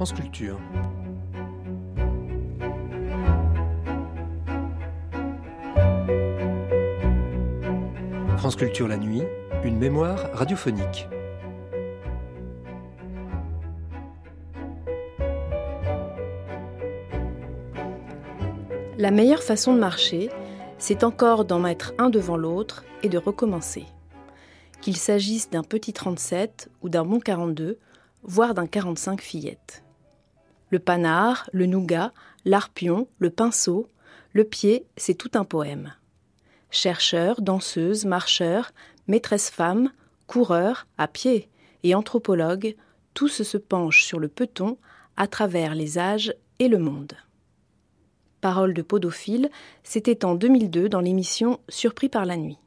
France Culture. La nuit, une mémoire radiophonique. La meilleure façon de marcher, c'est encore d'en mettre un devant l'autre et de recommencer. Qu'il s'agisse d'un petit 37 ou d'un bon 42, voire d'un 45 fillette. Le panard, le nougat, l'arpion, le pinceau, le pied, c'est tout un poème. Chercheurs, danseuses, marcheurs, maîtresses femmes, coureurs, à pied et anthropologues, tous se penchent sur le peton à travers les âges et le monde. Parole de Podophile, c'était en 2002 dans l'émission Surpris par la nuit.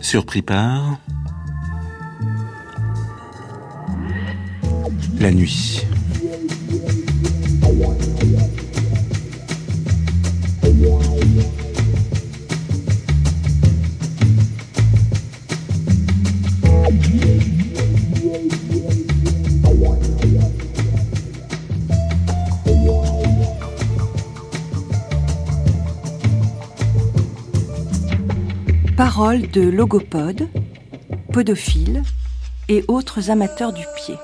Surpris par la nuit. Paroles de logopodes, podophiles et autres amateurs du pied.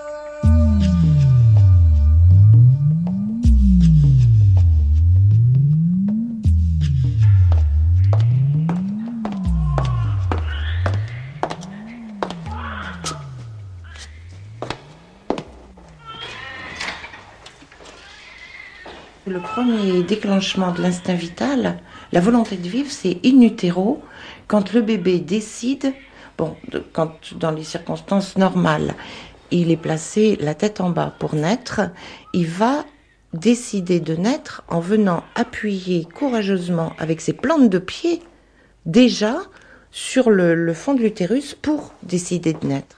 Le premier déclenchement de l'instinct vital, la volonté de vivre, c'est in utero, quand le bébé décide, bon, quand dans les circonstances normales, il est placé la tête en bas pour naître, il va décider de naître en venant appuyer courageusement avec ses plantes de pied déjà sur le fond de l'utérus pour décider de naître.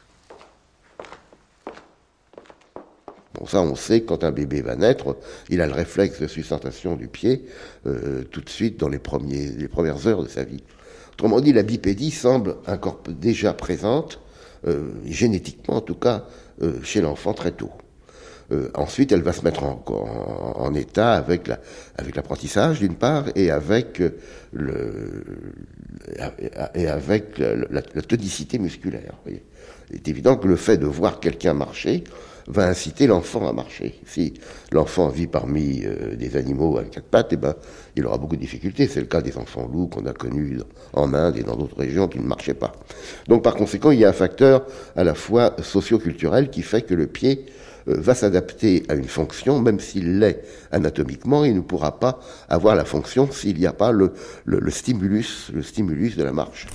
Ça, on sait, quand un bébé va naître, il a le réflexe de sustentation du pied euh, tout de suite dans les, premiers, premières heures de sa vie. Autrement dit, la bipédie semble encore déjà présente, euh, génétiquement en tout cas, euh, chez l'enfant très tôt. Ensuite, elle va se mettre en, état avec la- avec l'apprentissage d'une part et avec la, tonicité musculaire. Il est évident que le fait de voir quelqu'un marcher va inciter l'enfant à marcher. Si l'enfant vit parmi euh, des animaux à quatre pattes, eh ben, il aura beaucoup de difficultés. C'est le cas des enfants loups qu'on a connus en Inde et dans d'autres régions qui ne marchaient pas. Donc, par conséquent, il y a un facteur à la fois socio-culturel qui fait que le pied euh, va s'adapter à une fonction, même s'il l'est anatomiquement, il ne pourra pas avoir la fonction s'il n'y a pas le stimulus, le stimulus de la marche.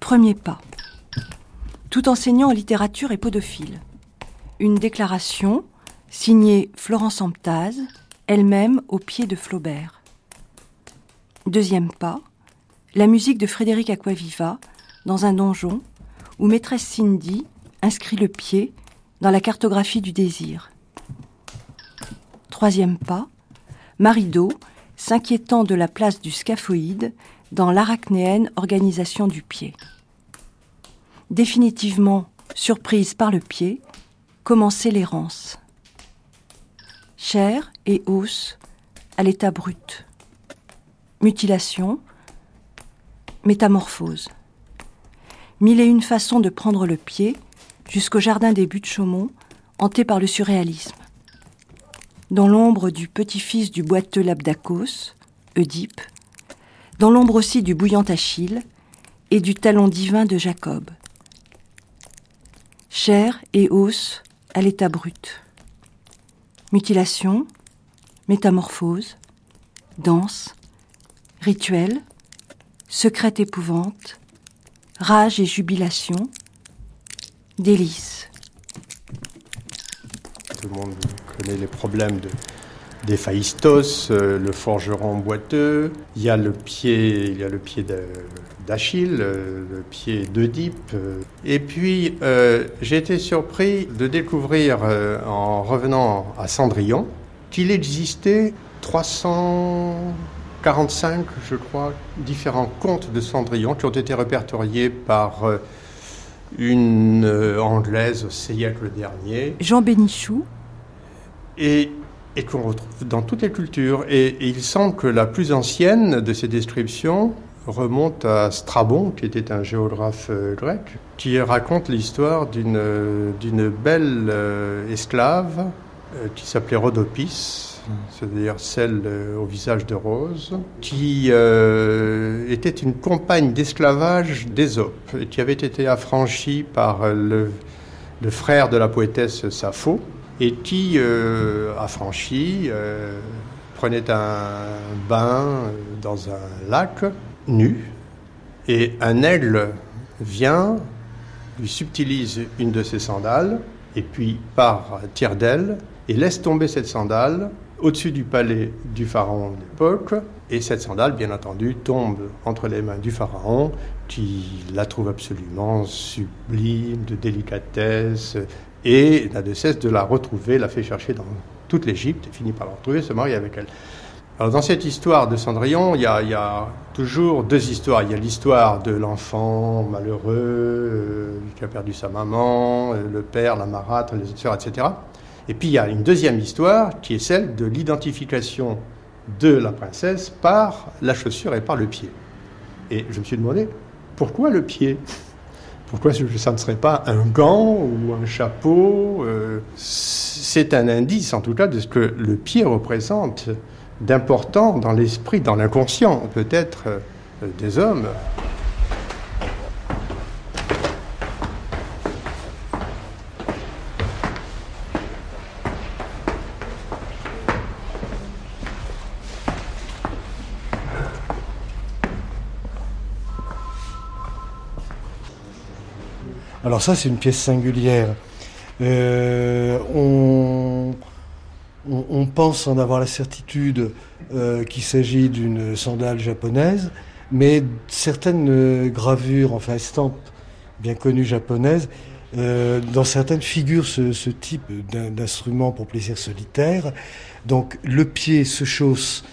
Premier pas. Tout enseignant en littérature est podophile. Une déclaration signée Florence Amptaz, elle-même au pied de Flaubert. Deuxième pas. La musique de Frédéric Aquaviva dans un donjon où maîtresse Cindy inscrit le pied dans la cartographie du désir. Troisième pas. Marido s'inquiétant de la place du scaphoïde dans l'arachnéenne organisation du pied. Définitivement surprise par le pied, commencer l'errance. Chair et os à l'état brut. Mutilation, métamorphose. Mille et une façons de prendre le pied jusqu'au jardin des buttes Chaumont, hanté par le surréalisme. dans l'ombre du petit-fils du boiteux Labdacos, Oedipe, dans l'ombre aussi du bouillant Achille et du talon divin de Jacob. Chair et os à l'état brut. Mutilation, métamorphose, danse, rituel, secrète épouvante, rage et jubilation, délice. Tout le monde connaît les problèmes de d'Héphaïstos, euh, le forgeron boiteux. Il y a le pied, il y a le pied d'Achille, euh, le pied d'Oedipe. Euh. Et puis, j'ai été surpris de découvrir, en revenant à Cendrillon, qu'il existait 345, je crois, différents contes de Cendrillon qui ont été répertoriés par une anglaise au siècle dernier. Jean Bénichou. Et et qu'on retrouve dans toutes les cultures. Et, il semble que la plus ancienne de ces descriptions remonte à Strabon, qui était un géographe euh, grec, qui raconte l'histoire d'une, belle euh, esclave euh, qui s'appelait Rhodopis, c'est-à-dire celle au visage de rose, qui était une compagne d'esclavage d'Ésope, et qui avait été affranchie par le, le frère de la poétesse Sappho, et qui, euh, affranchi, euh, prenait un bain dans un lac nu, et un aigle vient, lui subtilise une de ses sandales, et puis part tire d'elle, et laisse tomber cette sandale au-dessus du palais du pharaon de l'époque, et cette sandale, bien entendu, tombe entre les mains du pharaon, qui la trouve absolument sublime, de délicatesse, et n'a de cesse de la retrouver, la fait chercher dans toute l'Égypte, et finit par la retrouver, se marie avec elle. Alors dans cette histoire de Cendrillon, il y a, toujours deux histoires. Il y a l'histoire de l'enfant malheureux euh, qui a perdu sa maman, euh, le père, la marâtre, les autres etc. Et puis il y a une deuxième histoire qui est celle de l'identification de la princesse par la chaussure et par le pied. Et je me suis demandé, pourquoi le pied? Pourquoi ça ne serait pas un gant ou un chapeau euh, C'est un indice, en tout cas, de ce que le pied représente d'important dans l'esprit, dans l'inconscient, peut-être, euh, des hommes. Alors ça, c'est une pièce singulière. Euh, on, pense en avoir la certitude euh, qu'il s'agit d'une sandale japonaise, mais certaines gravures, enfin estampes bien connues japonaises, euh, dans certaines figurent ce, type d'instrument pour plaisir solitaire. Donc le pied se chausse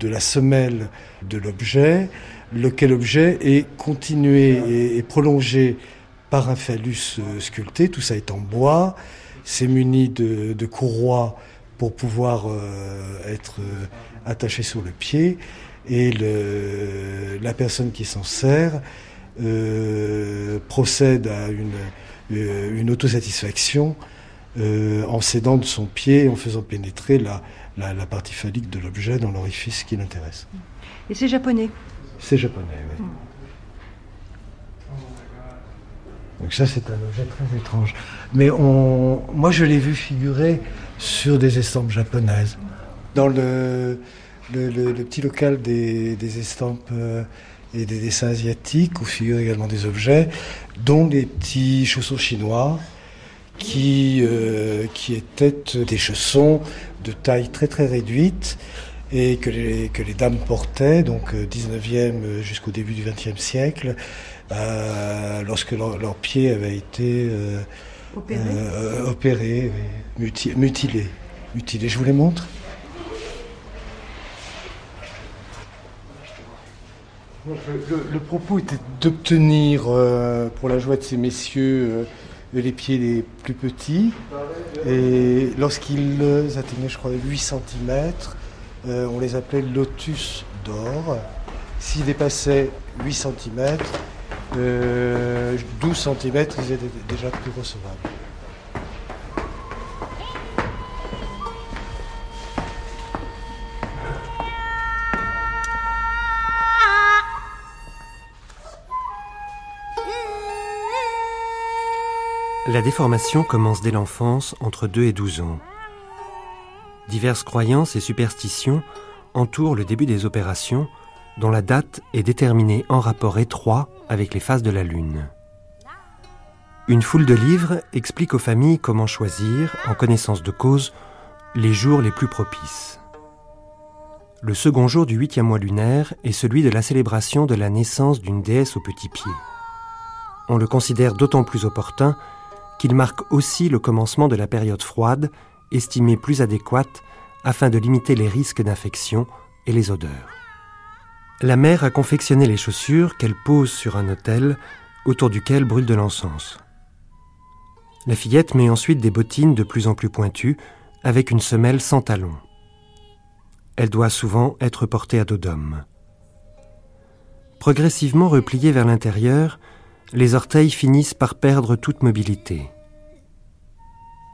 de la semelle de l'objet, lequel objet est continué et prolongé par un phallus euh, sculpté, tout ça est en bois, c'est muni de, courroies pour pouvoir euh, être euh, attaché sur le pied, et le, la personne qui s'en sert procède à une, une autosatisfaction en s'aidant de son pied et en faisant pénétrer la, la, partie phallique de l'objet dans l'orifice qui l'intéresse. Et c'est japonais? C'est japonais, oui. Hmm. Donc ça, c'est un objet très étrange. Mais on, moi, je l'ai vu figurer sur des estampes japonaises. Dans le, le, petit local des, des estampes euh, et des dessins asiatiques, où figurent également des objets, dont des petits chaussons chinois, qui, euh, qui étaient des chaussons de taille très très réduite et que les, que les dames portaient, donc 19e euh, jusqu'au début du 20e siècle, euh, lorsque leurs leur pieds avaient été euh, opérés, euh, mutilés, mutilés. Je vous les montre. Le, propos était d'obtenir pour la joie de ces messieurs les pieds les plus petits. Et lorsqu'ils atteignaient, je crois, 8 cm, on les appelait lotus d'or. S'ils dépassaient 8 cm, euh, 12 cm, ils étaient déjà plus recevables. La déformation commence dès l'enfance, entre 2 et 12 ans. Diverses croyances et superstitions entourent le début des opérations dont la date est déterminée en rapport étroit avec les phases de la Lune. Une foule de livres explique aux familles comment choisir, en connaissance de cause, les jours les plus propices. Le second jour du huitième mois lunaire est celui de la célébration de la naissance d'une déesse au petit pied. On le considère d'autant plus opportun qu'il marque aussi le commencement de la période froide, estimée plus adéquate afin de limiter les risques d'infection et les odeurs. La mère a confectionné les chaussures qu'elle pose sur un autel autour duquel brûle de l'encens. La fillette met ensuite des bottines de plus en plus pointues avec une semelle sans talons. Elle doit souvent être portée à dos d'homme. Progressivement repliée vers l'intérieur, les orteils finissent par perdre toute mobilité.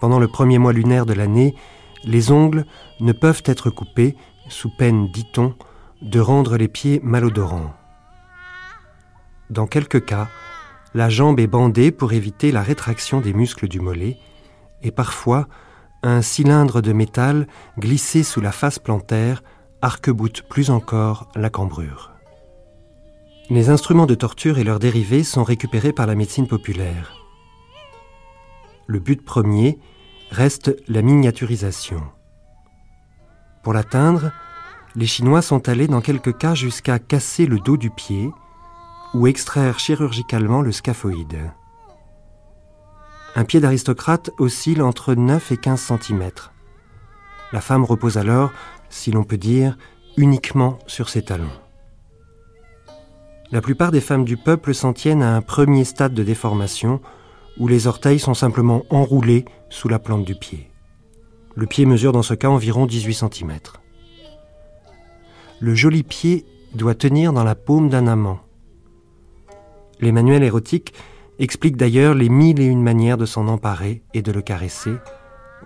Pendant le premier mois lunaire de l'année, les ongles ne peuvent être coupés, sous peine, dit-on, de rendre les pieds malodorants. Dans quelques cas, la jambe est bandée pour éviter la rétraction des muscles du mollet, et parfois un cylindre de métal glissé sous la face plantaire arc-boute plus encore la cambrure. Les instruments de torture et leurs dérivés sont récupérés par la médecine populaire. Le but premier reste la miniaturisation. Pour l'atteindre, les Chinois sont allés dans quelques cas jusqu'à casser le dos du pied ou extraire chirurgicalement le scaphoïde. Un pied d'aristocrate oscille entre 9 et 15 cm. La femme repose alors, si l'on peut dire, uniquement sur ses talons. La plupart des femmes du peuple s'en tiennent à un premier stade de déformation où les orteils sont simplement enroulés sous la plante du pied. Le pied mesure dans ce cas environ 18 cm. Le joli pied doit tenir dans la paume d'un amant. Les manuels érotiques expliquent d'ailleurs les mille et une manières de s'en emparer et de le caresser,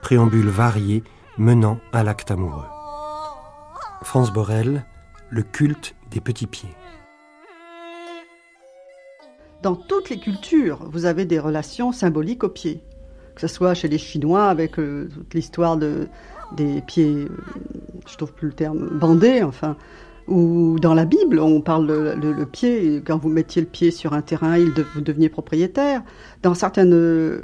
préambule variés menant à l'acte amoureux. France Borel, le culte des petits pieds dans toutes les cultures, vous avez des relations symboliques aux pieds. Que ce soit chez les Chinois avec euh, toute l'histoire de, des pieds, euh, je trouve plus le terme, bandés, enfin, ou dans la Bible, on parle le, le, pied, quand vous mettiez le pied sur un terrain, il vous deveniez propriétaire. Dans certaines euh,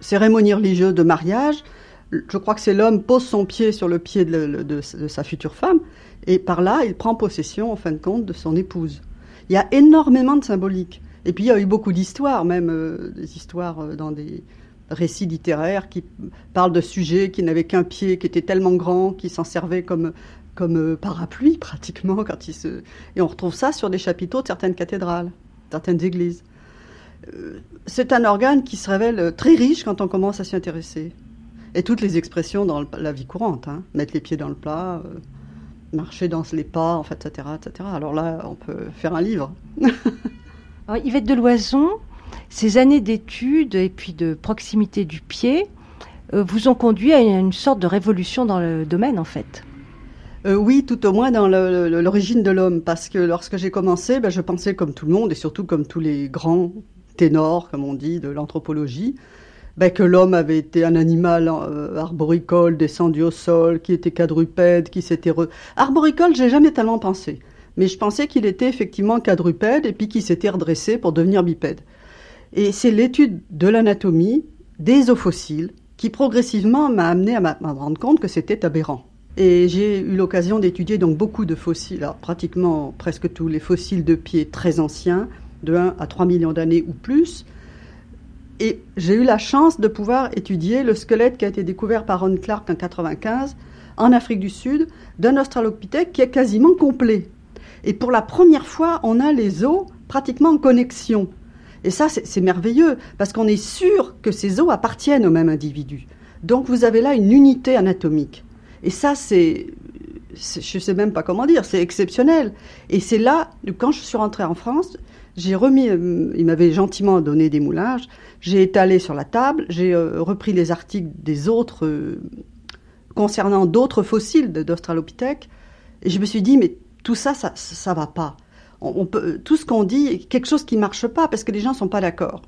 cérémonies religieuses de mariage, je crois que c'est l'homme pose son pied sur le pied de, sa future femme, et par là, il prend possession, en fin de compte, de son épouse. Il y a énormément de symbolique. Et puis il y a eu beaucoup d'histoires, même euh, des histoires dans des récits littéraires qui parlent de sujets qui n'avaient qu'un pied, qui était tellement grand, qui s'en servaient comme, comme euh, parapluie pratiquement. Quand il se... Et on retrouve ça sur des chapiteaux de certaines cathédrales, certaines églises. C'est un organe qui se révèle très riche quand on commence à s'y intéresser. Et toutes les expressions dans la vie courante, hein. mettre les pieds dans le plat, marcher dans les pas, en fait, etc., etc. Alors là, on peut faire un livre. Yvette Deloison, ces années d'études et puis de proximité du pied euh, vous ont conduit à une, sorte de révolution dans le domaine, en fait. Euh, oui, tout au moins dans l'origine de l'homme, parce que lorsque j'ai commencé, ben, je pensais comme tout le monde, et surtout comme tous les grands ténors, comme on dit, de l'anthropologie, ben, que l'homme avait été un animal euh, arboricole, descendu au sol, qui était quadrupède, qui s'était... Re... Arboricole, j'ai jamais tellement pensé mais je pensais qu'il était effectivement quadrupède et puis qu'il s'était redressé pour devenir bipède. Et c'est l'étude de l'anatomie des os fossiles qui progressivement m'a amené à me rendre compte que c'était aberrant. Et j'ai eu l'occasion d'étudier donc beaucoup de fossiles, pratiquement presque tous les fossiles de pieds très anciens, de 1 à 3 millions d'années ou plus. Et j'ai eu la chance de pouvoir étudier le squelette qui a été découvert par Ron Clark en 1995 en Afrique du Sud d'un Australopithèque qui est quasiment complet. Et pour la première fois, on a les os pratiquement en connexion. Et ça, c'est merveilleux, parce qu'on est sûr que ces os appartiennent au même individu. Donc vous avez là une unité anatomique. Et ça, c'est, je ne sais même pas comment dire, c'est exceptionnel. Et c'est là, quand je suis rentrée en France, j'ai remis, euh, il m'avait gentiment donné des moulages, j'ai étalé sur la table, j'ai euh, repris les articles des autres, euh, concernant d'autres fossiles d'Australopithèque, et je me suis dit, mais tout ça, ça, ça va pas. On, peut, tout ce qu'on dit, quelque chose qui marche pas parce que les gens sont pas d'accord.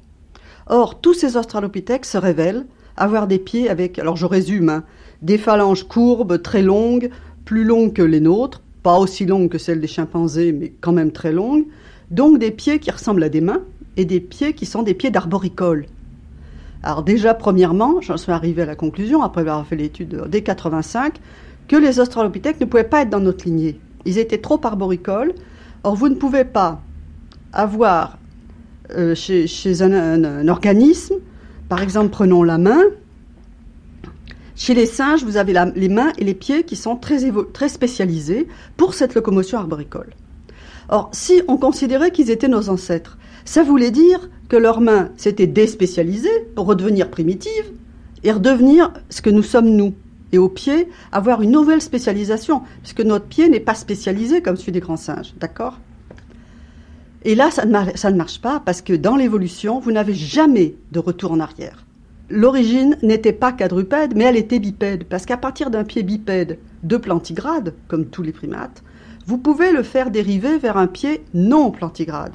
Or, tous ces australopithèques se révèlent avoir des pieds avec, alors je résume, hein, des phalanges courbes, très longues, plus longues que les nôtres, pas aussi longues que celles des chimpanzés, mais quand même très longues, donc des pieds qui ressemblent à des mains et des pieds qui sont des pieds d'arboricoles. Alors déjà, premièrement, j'en suis arrivé à la conclusion, après avoir fait l'étude dès 85, que les australopithèques ne pouvaient pas être dans notre lignée. Ils étaient trop arboricoles. Or, vous ne pouvez pas avoir euh, chez, un, organisme, par exemple, prenons la main. Chez les singes, vous avez les mains et les pieds qui sont très, très spécialisés pour cette locomotion arboricole. Or, si on considérait qu'ils étaient nos ancêtres, ça voulait dire que leurs mains s'étaient déspécialisées pour redevenir primitives et redevenir ce que nous sommes nous. Et aux pieds, avoir une nouvelle spécialisation, puisque notre pied n'est pas spécialisé comme celui des grands singes, d'accord? Et là, ça ne, marche pas, parce que dans l'évolution, vous n'avez jamais de retour en arrière. L'origine n'était pas quadrupède, mais elle était bipède, parce qu'à partir d'un pied bipède de plantigrade, comme tous les primates, vous pouvez le faire dériver vers un pied non plantigrade.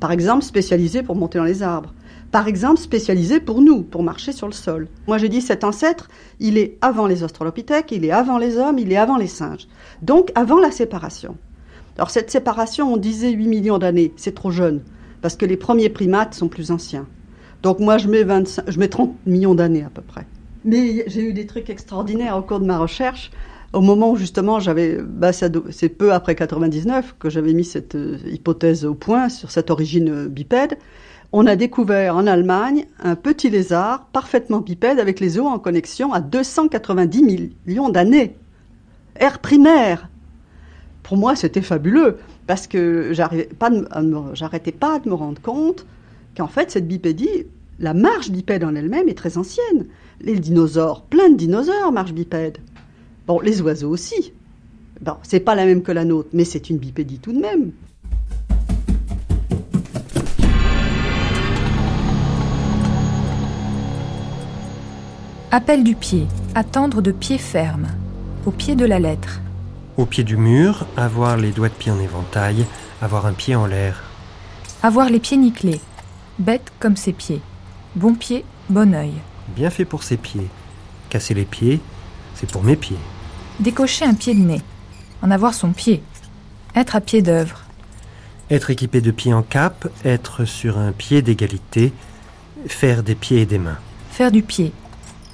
Par exemple, spécialisé pour monter dans les arbres. Par exemple, spécialisé pour nous, pour marcher sur le sol. Moi, j'ai dit cet ancêtre, il est avant les australopithèques, il est avant les hommes, il est avant les singes. Donc, avant la séparation. Alors, cette séparation, on disait 8 millions d'années, c'est trop jeune, parce que les premiers primates sont plus anciens. Donc, moi, je mets, 25, je mets 30 millions d'années à peu près. Mais j'ai eu des trucs extraordinaires au cours de ma recherche au moment où justement j'avais, bah, c'est peu après 99 que j'avais mis cette euh, hypothèse au point sur cette origine euh, bipède, on a découvert en Allemagne un petit lézard parfaitement bipède avec les os en connexion à 290 millions d'années. Air primaire. Pour moi, c'était fabuleux parce que j'arrêtais pas, pas de me rendre compte qu'en fait, cette bipédie, la marche bipède en elle-même est très ancienne. Les dinosaures, plein de dinosaures marchent bipèdes. Bon, les oiseaux aussi. Bon, c'est pas la même que la nôtre, mais c'est une bipédie tout de même. Appel du pied. Attendre de pied ferme. Au pied de la lettre. Au pied du mur, avoir les doigts de pied en éventail, avoir un pied en l'air. Avoir les pieds nickelés. Bête comme ses pieds. Bon pied, bon oeil. Bien fait pour ses pieds. Casser les pieds, c'est pour mes pieds. Décocher un pied de nez. En avoir son pied. Être à pied d'œuvre. Être équipé de pieds en cap, être sur un pied d'égalité, faire des pieds et des mains. Faire du pied.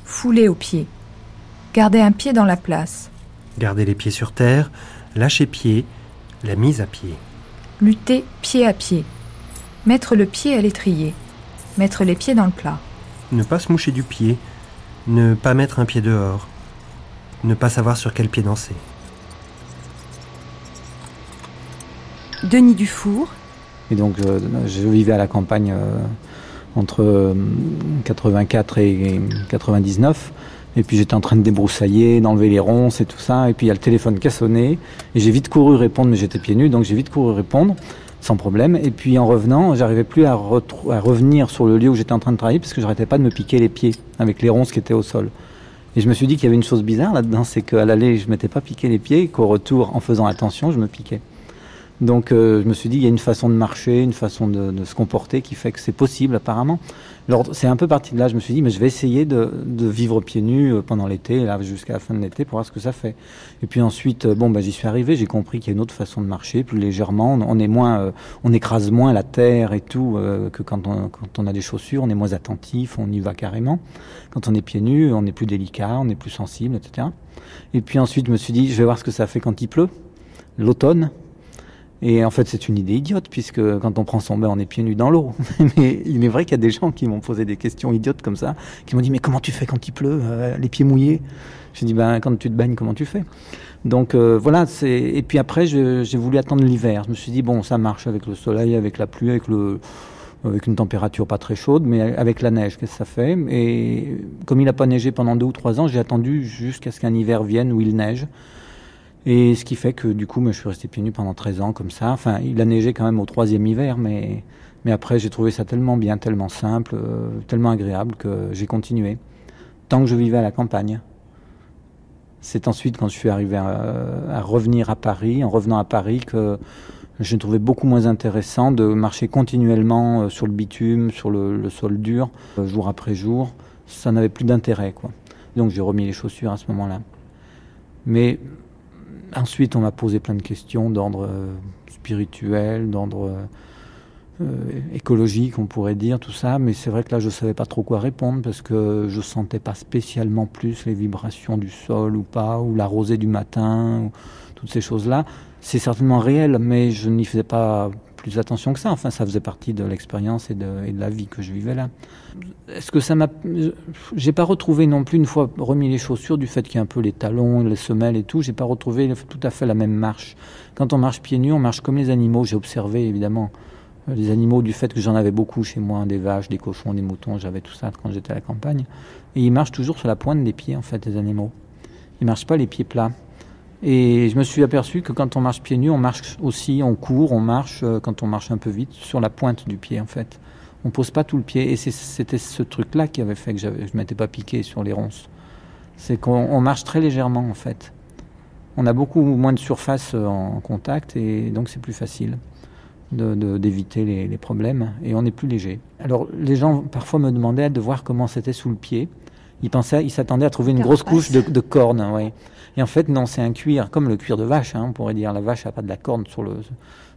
Fouler au pied. Garder un pied dans la place. Garder les pieds sur terre, lâcher pied, la mise à pied. Lutter pied à pied. Mettre le pied à l'étrier. Mettre les pieds dans le plat. Ne pas se moucher du pied. Ne pas mettre un pied dehors ne pas savoir sur quel pied danser. Denis Dufour. Et donc, je, vivais à la campagne euh, entre 84 euh, et 99. Et puis j'étais en train de débroussailler, d'enlever les ronces et tout ça. Et puis il y a le téléphone qui a. Et j'ai vite couru répondre, mais j'étais pieds nus, donc j'ai vite couru répondre sans problème. Et puis en revenant, j'arrivais plus à, revenir sur le lieu où j'étais en train de travailler parce que j'arrêtais pas de me piquer les pieds avec les ronces qui étaient au sol. Et je me suis dit qu'il y avait une chose bizarre là-dedans, c'est qu'à l'aller, je m'étais pas piqué les pieds, qu'au retour, en faisant attention, je me piquais. Donc euh, je me suis dit, il y a une façon de marcher, une façon de, se comporter qui fait que c'est possible apparemment. C'est un peu parti de là, je me suis dit, mais je vais essayer de, vivre pieds nus euh, pendant l'été, là jusqu'à la fin de l'été, pour voir ce que ça fait. Et puis ensuite, euh, bon, bah, j'y suis arrivé, j'ai compris qu'il y a une autre façon de marcher, plus légèrement. On, est moins, on écrase moins la terre et tout que quand on, quand on a des chaussures, on est moins attentif, on y va carrément. Quand on est pieds nus, on est plus délicat, on est plus sensible, etc. Et puis ensuite, je me suis dit, je vais voir ce que ça fait quand il pleut, l'automne. Et en fait, c'est une idée idiote, puisque quand on prend son bain, on est pieds nus dans l'eau. mais il est vrai qu'il y a des gens qui m'ont posé des questions idiotes comme ça, qui m'ont dit, mais comment tu fais quand il pleut, euh, les pieds mouillés? J'ai dit, ben, quand tu te baignes, comment tu fais? Donc euh, voilà, et puis après, j'ai voulu attendre l'hiver. Je me suis dit, bon, ça marche avec le soleil, avec la pluie, avec le avec une température pas très chaude, mais avec la neige, qu'est-ce que ça fait? Et comme il n'a pas neigé pendant deux ou trois ans, j'ai attendu jusqu'à ce qu'un hiver vienne où il neige. Et ce qui fait que du coup, je suis resté pieds nus pendant 13 ans comme ça. Enfin, il a neigé quand même au troisième hiver, mais, mais après, j'ai trouvé ça tellement bien, tellement simple, euh, tellement agréable que j'ai continué. Tant que je vivais à la campagne. C'est ensuite, quand je suis arrivé à, à, revenir à Paris, en revenant à Paris, que J'ai trouvé beaucoup moins intéressant de marcher continuellement euh, sur le bitume, sur le, sol dur, euh, jour après jour. Ça n'avait plus d'intérêt, quoi. Donc j'ai remis les chaussures à ce moment-là. Mais ensuite, on m'a posé plein de questions d'ordre spirituel, d'ordre écologique, on pourrait dire, tout ça. Mais c'est vrai que là, je ne savais pas trop quoi répondre parce que je sentais pas spécialement plus les vibrations du sol ou pas, ou la rosée du matin, ou toutes ces choses-là c'est certainement réel, mais je n'y faisais pas plus attention que ça. Enfin, ça faisait partie de l'expérience et de, la vie que je vivais là. Est-ce que ça m'a. J'ai pas retrouvé non plus, une fois remis les chaussures, du fait qu'il y a un peu les talons, les semelles et tout, j'ai pas retrouvé tout à fait la même marche. Quand on marche pieds nus, on marche comme les animaux. J'ai observé évidemment les animaux du fait que j'en avais beaucoup chez moi, des vaches, des cochons, des moutons, j'avais tout ça quand j'étais à la campagne. Et ils marchent toujours sur la pointe des pieds, en fait, les animaux. Ils marchent pas les pieds plats. Et je me suis aperçu que quand on marche pieds nus, on marche aussi, on court, on marche, euh, quand on marche un peu vite, sur la pointe du pied en fait. On pose pas tout le pied. Et c'était ce truc-là qui avait fait que je ne m'étais pas piqué sur les ronces. C'est qu'on marche très légèrement en fait. On a beaucoup moins de surface euh, en contact et donc c'est plus facile d'éviter les, les, problèmes et on est plus léger. Alors les gens parfois me demandaient de voir comment c'était sous le pied. Ils pensaient, ils s'attendaient à trouver une grosse couche de, de cornes. Ouais. Et en fait, non, c'est un cuir, comme le cuir de vache, hein, on pourrait dire. La vache n'a pas de la corne sur le,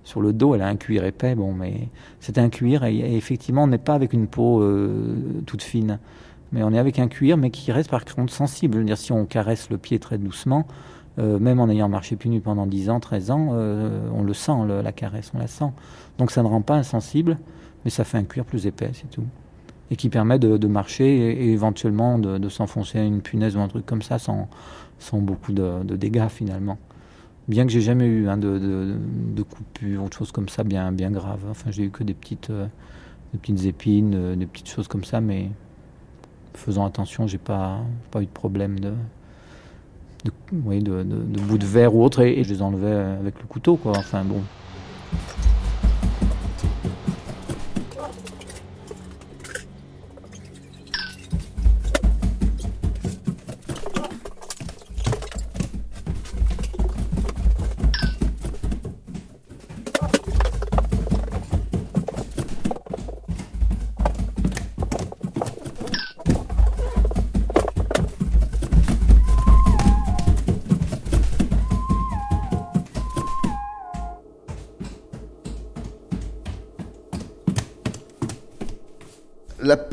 sur le dos, elle a un cuir épais, bon, mais c'est un cuir, et, effectivement, on n'est pas avec une peau euh, toute fine, mais on est avec un cuir, mais qui reste par contre sensible. dire, si on caresse le pied très doucement, euh, même en ayant marché pieds nus pendant 10 ans, 13 ans, euh, on le sent, la caresse, on la sent. Donc ça ne rend pas insensible, mais ça fait un cuir plus épais, c'est tout. Et qui permet de, marcher et, éventuellement de, de s'enfoncer à une punaise ou un truc comme ça sans, sans beaucoup de, dégâts finalement. Bien que j'ai jamais eu hein, de, de, coupures ou de choses comme ça bien, bien. Enfin, j'ai eu que des petites, euh, des petites épines, euh, des petites choses comme ça, mais faisant attention, j'ai pas, pas eu de problème de, de, oui, de, de, bout de verre ou autre, et, et, je les enlevais avec le couteau, quoi. Enfin bon.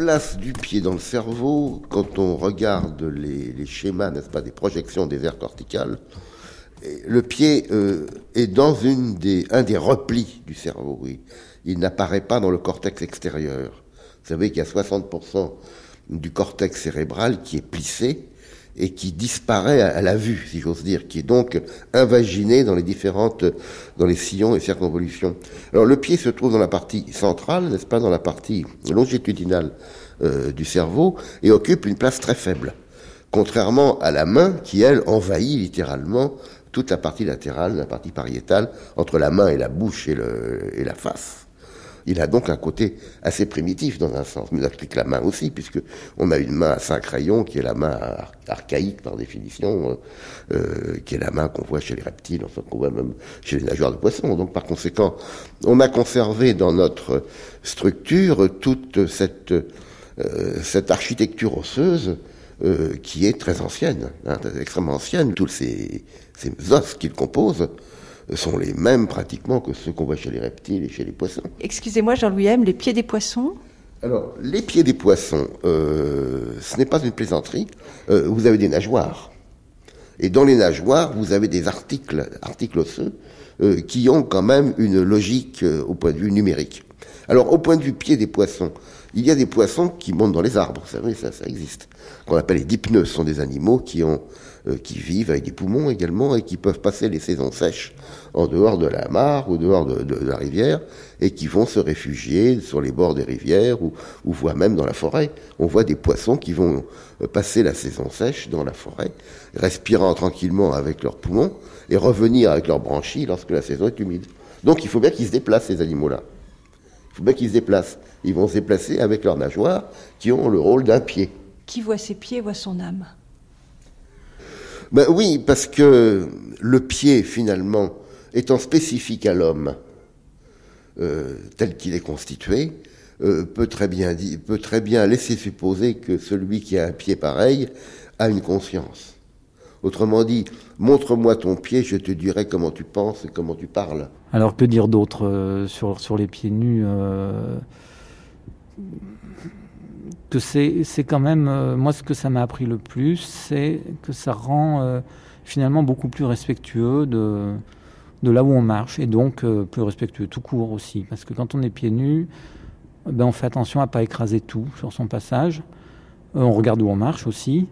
Place du pied dans le cerveau, quand on regarde les, schémas, n'est-ce pas, des projections des aires corticales, le pied euh, est dans une des, un des replis du cerveau. Oui. Il n'apparaît pas dans le cortex extérieur. Vous savez qu'il y a 60% du cortex cérébral qui est plissé et qui disparaît à, la vue, si j'ose dire, qui est donc invaginé dans les différentes, dans les sillons et circonvolutions. Alors le pied se trouve dans la partie centrale, n'est-ce pas, dans la partie longitudinale euh, du cerveau, et occupe une place très faible, contrairement à la main qui, elle, envahit littéralement toute la partie latérale, la partie pariétale, entre la main et la bouche et, le, et la face. Il a donc un côté assez primitif dans un sens, mais il explique la main aussi, puisque on a une main à cinq rayons qui est la main archaïque par définition, euh, euh, qui est la main qu'on voit chez les reptiles, enfin qu'on voit même chez les nageurs de poissons. Donc par conséquent, on a conservé dans notre structure toute cette, euh, cette architecture osseuse qui est très ancienne, hein, extrêmement ancienne. Tous ces, ces os qu'il compose sont les mêmes pratiquement que ceux qu'on voit chez les reptiles et chez les poissons. Excusez-moi Jean-Louis M, les pieds des poissons? Alors, les pieds des poissons, euh, ce n'est pas une plaisanterie. Euh, vous avez des nageoires. Et dans les nageoires, vous avez des articles, articles osseux, euh, qui ont quand même une logique au point de vue numérique. Alors, au point de vue pied des poissons, il y a des poissons qui montent dans les arbres, vous savez, ça, ça existe. Qu'on appelle les dipneux, ce sont des animaux qui ont euh, qui vivent avec des poumons également et qui peuvent passer les saisons sèches en dehors de la mare ou dehors de, la rivière et qui vont se réfugier sur les bords des rivières ou, ou voire même dans la forêt. On voit des poissons qui vont euh, passer la saison sèche dans la forêt, respirant tranquillement avec leurs poumons et revenir avec leurs branchies lorsque la saison est humide. Donc il faut bien qu'ils se déplacent, ces animaux-là. Il faut bien qu'ils se déplacent. Ils vont se déplacer avec leurs nageoires qui ont le rôle d'un pied. Qui voit ses pieds voit son âme. Ben oui, parce que le pied, finalement, étant spécifique à l'homme, tel qu'il est constitué, peut, très bien peut très bien laisser supposer que celui qui a un pied pareil a une conscience. Autrement dit, montre-moi ton pied, je te dirai comment tu penses et comment tu parles. Alors que dire d'autre sur, sur les pieds nus que c'est quand même, euh, moi ce que ça m'a appris le plus, c'est que ça rend euh, finalement beaucoup plus respectueux de, là où on marche et donc euh, plus respectueux tout court aussi. Parce que quand on est pieds nus, ben, on fait attention à pas écraser tout sur son passage. on regarde où on marche aussi.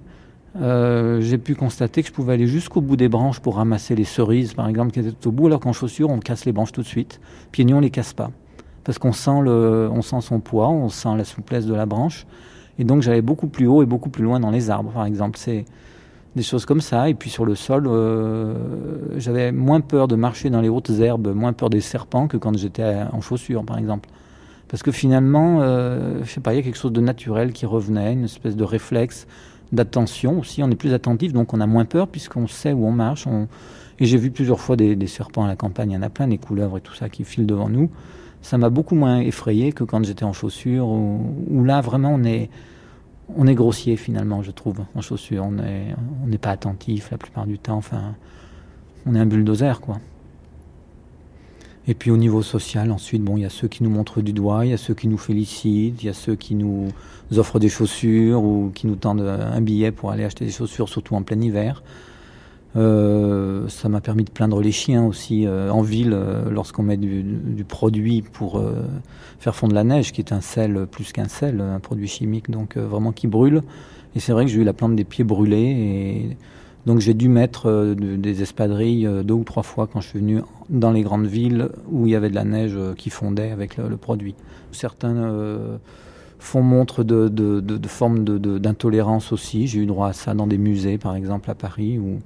j'ai pu constater que je pouvais aller jusqu'au bout des branches pour ramasser les cerises, par exemple, qui étaient au bout, alors qu'en chaussures, on casse les branches tout de suite. Pieds nus, on les casse pas parce qu'on sent son poids, on sent la souplesse de la branche. Et donc j'allais beaucoup plus haut et beaucoup plus loin dans les arbres, par exemple. C'est des choses comme ça. Et puis sur le sol, euh, j'avais moins peur de marcher dans les hautes herbes, moins peur des serpents que quand j'étais en chaussures, par exemple. Parce que finalement, euh, je sais pas, il y a quelque chose de naturel qui revenait, une espèce de réflexe d'attention aussi. On est plus attentif, donc on a moins peur puisqu'on sait où on marche. Et j'ai vu plusieurs fois des, des serpents à la campagne. Il y en a plein, des couleuvres et tout ça qui filent devant nous ça m'a beaucoup moins effrayé que quand j'étais en chaussures, où, là vraiment on est, on est grossier finalement, je trouve, en chaussures. On n'est on pas attentif la plupart du temps. Enfin, on est un bulldozer, quoi. Et puis au niveau social, ensuite, bon, il y a ceux qui nous montrent du doigt, il y a ceux qui nous félicitent, il y a ceux qui nous offrent des chaussures ou qui nous tendent un billet pour aller acheter des chaussures, surtout en plein hiver. Euh, ça m'a permis de plaindre les chiens aussi euh, en ville euh, lorsqu'on met du, produit pour faire fondre la neige, qui est un sel plus qu'un sel, un produit chimique donc vraiment qui brûle. Et c'est vrai que j'ai eu la plante des pieds brûlés et donc j'ai dû mettre des espadrilles deux ou trois fois quand je suis venu dans les grandes villes où il y avait de la neige qui fondait avec le, produit. Certains font montre de, de formes d'intolérance aussi. J'ai eu droit à ça dans des musées, par exemple à Paris, où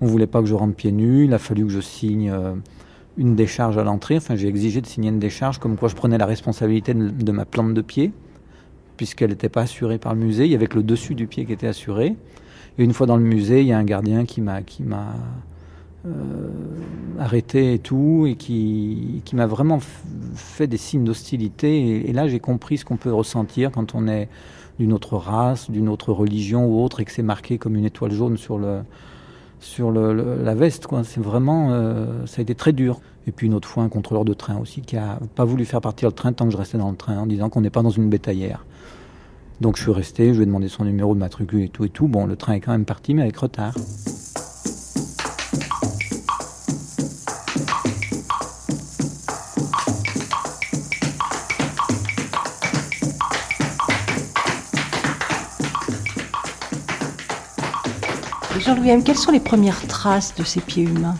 on voulait pas que je rentre pieds nus. Il a fallu que je signe euh, une décharge à l'entrée. Enfin, j'ai exigé de signer une décharge comme quoi je prenais la responsabilité de, ma plante de pied, puisqu'elle n'était pas assurée par le musée. Il y avait que le dessus du pied qui était assuré. Et une fois dans le musée, il y a un gardien qui m'a qui m'a euh, arrêté et tout, et qui, qui m'a vraiment fait des signes d'hostilité. Et, là, j'ai compris ce qu'on peut ressentir quand on est d'une autre race, d'une autre religion ou autre, et que c'est marqué comme une étoile jaune sur le, sur la veste. C'est vraiment, euh, ça a été très dur. Et puis une autre fois, un contrôleur de train aussi qui a pas voulu faire partir le train tant que je restais dans le train, en disant qu'on n'est pas dans une bétaillère. Donc je suis resté, je lui ai demandé son numéro de matricule et tout et tout. Bon, le train est quand même parti, mais avec retard. Jean-Louis M, quelles sont les premières traces de ces pieds humains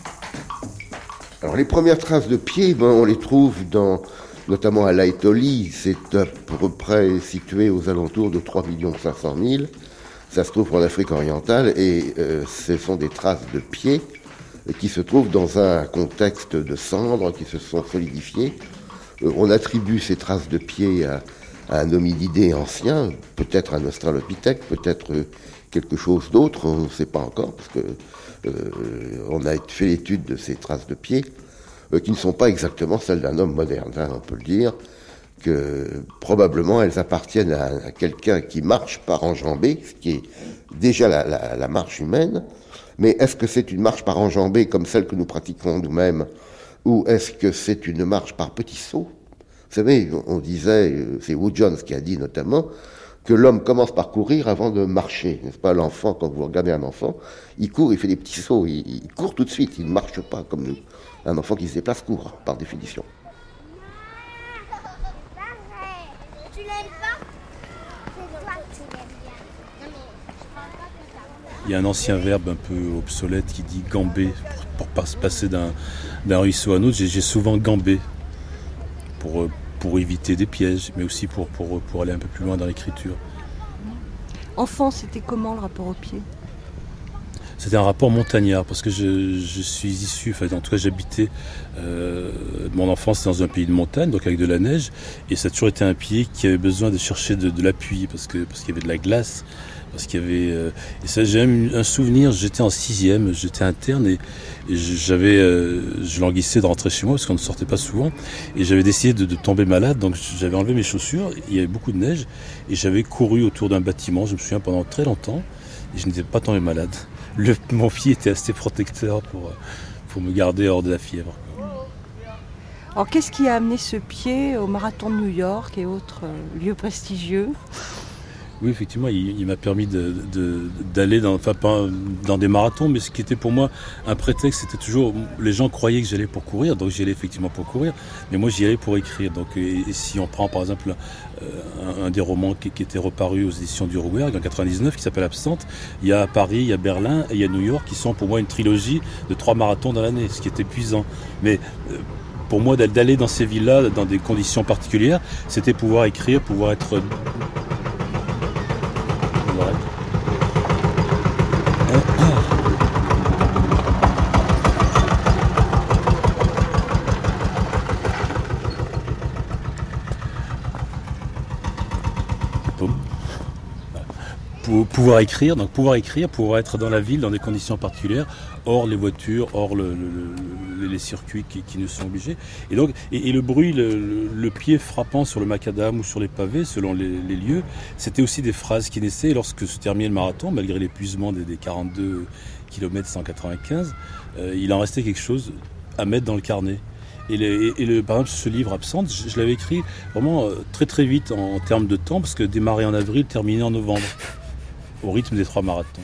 Alors les premières traces de pieds, ben, on les trouve dans, notamment à Laetoli, c'est à peu près situé aux alentours de 3 500 000. Ça se trouve en Afrique orientale et euh, ce sont des traces de pieds qui se trouvent dans un contexte de cendres qui se sont solidifiées. Euh, on attribue ces traces de pieds à, un hominidé ancien, peut-être un australopithèque, peut-être euh, quelque chose d'autre, on ne sait pas encore, parce que euh, on a fait l'étude de ces traces de pieds, euh, qui ne sont pas exactement celles d'un homme moderne, hein, on peut le dire, que probablement elles appartiennent à, quelqu'un qui marche par enjambée, ce qui est déjà la, marche humaine, mais est-ce que c'est une marche par enjambée comme celle que nous pratiquons nous-mêmes, ou est-ce que c'est une marche par petits sauts? Vous savez, on disait, euh, c'est Wood Jones qui a dit notamment, que l'homme commence par courir avant de marcher, n'est-ce pas? L'enfant, quand vous regardez un enfant, il court, il fait des petits sauts, il, court tout de suite, il ne marche pas comme nous. Un enfant qui se déplace court, par définition. Il y a un ancien verbe un peu obsolète qui dit gamber pour, pour passer d'un ruisseau à un autre. J'ai souvent gambé pour, euh, pour éviter des pièges, mais aussi pour, pour, pour aller un peu plus loin dans l'écriture. Enfant, c'était comment le rapport au pied c'était un rapport montagnard parce que je, je suis issu, enfin en tout cas j'habitais euh, mon enfance dans un pays de montagne, donc avec de la neige, et ça a toujours été un pied qui avait besoin de chercher de, de l'appui parce que parce qu'il y avait de la glace Parce qu'il y avait. Euh, et ça, j'ai même un souvenir, j'étais en sixième, j'étais interne et, j'avais. Euh, je languissais de rentrer chez moi parce qu'on ne sortait pas souvent. Et j'avais décidé de, tomber malade, donc j'avais enlevé mes chaussures, il y avait beaucoup de neige, et j'avais couru autour d'un bâtiment, je me souviens, pendant très longtemps, et je n'étais pas tombé malade. Mon pied était assez protecteur pour, pour me garder hors de la fièvre. Alors qu'est-ce qui a amené ce pied au marathon de New York et autres euh, lieux prestigieux? Oui, effectivement, il, m'a permis d'aller dans, dans des marathons, mais ce qui était pour moi un prétexte, c'était toujours, les gens croyaient que j'allais pour courir, donc j'y allais effectivement pour courir, mais moi j'y allais pour écrire. Donc, et, si on prend par exemple euh, un, des romans qui, était reparu aux éditions du Rouergue en 99, qui s'appelle Absente, il y a Paris, il y a Berlin et il y a New York, qui sont pour moi une trilogie de trois marathons dans l'année, ce qui est épuisant. Mais euh, pour moi, d'aller dans ces villes-là, dans des conditions particulières, c'était pouvoir écrire, pouvoir être pouvoir écrire, donc pouvoir écrire, pouvoir être dans la ville dans des conditions particulières, hors les voitures, hors les circuits qui, nous sont obligés. Et donc, et, le bruit, le, pied frappant sur le macadam ou sur les pavés, selon les, lieux, c'était aussi des phrases qui naissaient lorsque se terminait le marathon, malgré l'épuisement des, 42 km 195, il en restait quelque chose à mettre dans le carnet. Et, le, par exemple, ce livre Absente, je, l'avais écrit vraiment euh, très très vite en, en, termes de temps, parce que démarrer en avril, terminer en novembre au rythme des trois marathons.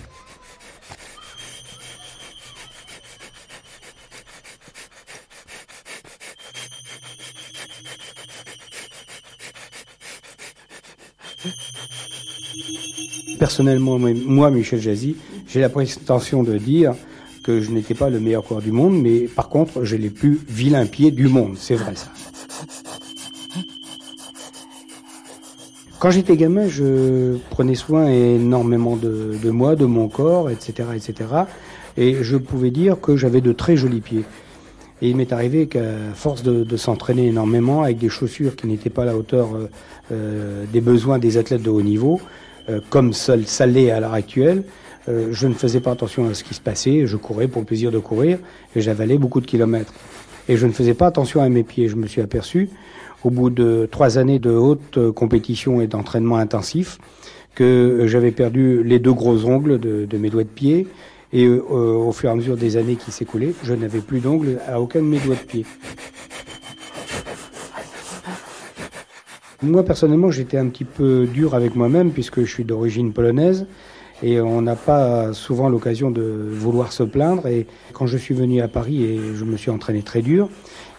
Personnellement, moi, Michel Jazzy, j'ai la prétention de dire que je n'étais pas le meilleur corps du monde, mais par contre, j'ai les plus vilains pieds du monde. C'est vrai ça. Quand j'étais gamin, je prenais soin énormément de, moi, de mon corps, etc., etc. Et je pouvais dire que j'avais de très jolis pieds. Et il m'est arrivé qu'à force de, s'entraîner énormément avec des chaussures qui n'étaient pas à la hauteur euh, euh, des besoins des athlètes de haut niveau, euh, comme ça l'est à l'heure actuelle, je ne faisais pas attention à ce qui se passait. Je courais pour le plaisir de courir et j'avalais beaucoup de kilomètres. Et je ne faisais pas attention à mes pieds. Je me suis aperçu au bout de trois années de haute compétition et d'entraînement intensif, que j'avais perdu les deux gros ongles de, mes doigts de pied. Et euh, au fur et à mesure des années qui s'écoulaient, je n'avais plus d'ongles à aucun de mes doigts de pied. Moi, personnellement, j'étais un petit peu dur avec moi-même puisque je suis d'origine polonaise et on n'a pas souvent l'occasion de vouloir se plaindre. Et quand je suis venu à Paris et je me suis entraîné très dur,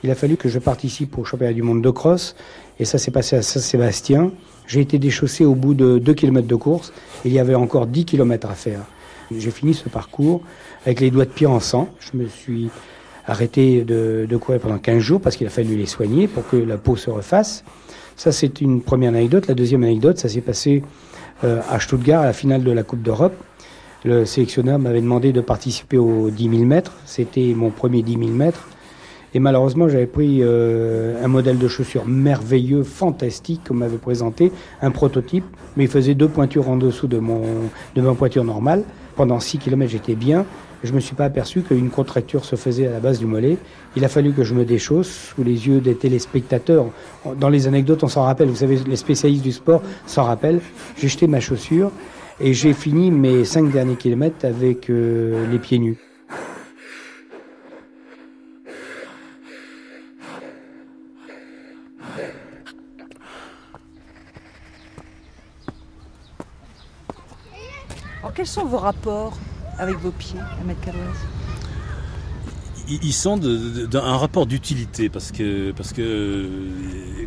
il a fallu que je participe au championnat du monde de cross. Et ça s'est passé à Saint-Sébastien. J'ai été déchaussé au bout de 2 km de course. il y avait encore 10 km à faire. J'ai fini ce parcours avec les doigts de pied en sang. Je me suis arrêté de, courir pendant 15 jours parce qu'il a fallu les soigner pour que la peau se refasse. Ça, c'est une première anecdote. La deuxième anecdote, ça s'est passé euh, à Stuttgart, à la finale de la Coupe d'Europe. Le sélectionneur m'avait demandé de participer aux 10 000 mètres. C'était mon premier 10 000 mètres. Et malheureusement, j'avais pris euh, un modèle de chaussure merveilleux, fantastique, qu'on m'avait présenté, un prototype, mais il faisait deux pointures en dessous de, mon, de ma pointure normale. Pendant 6 km, j'étais bien. Je ne me suis pas aperçu qu'une contracture se faisait à la base du mollet. Il a fallu que je me déchausse sous les yeux des téléspectateurs. Dans les anecdotes, on s'en rappelle. Vous savez, les spécialistes du sport s'en rappellent. J'ai jeté ma chaussure et j'ai fini mes cinq derniers kilomètres avec euh, les pieds nus. quels sont vos rapports? Avec vos pieds, Ahmed Kalouaz ils sont d'un rapport d'utilité parce que, parce que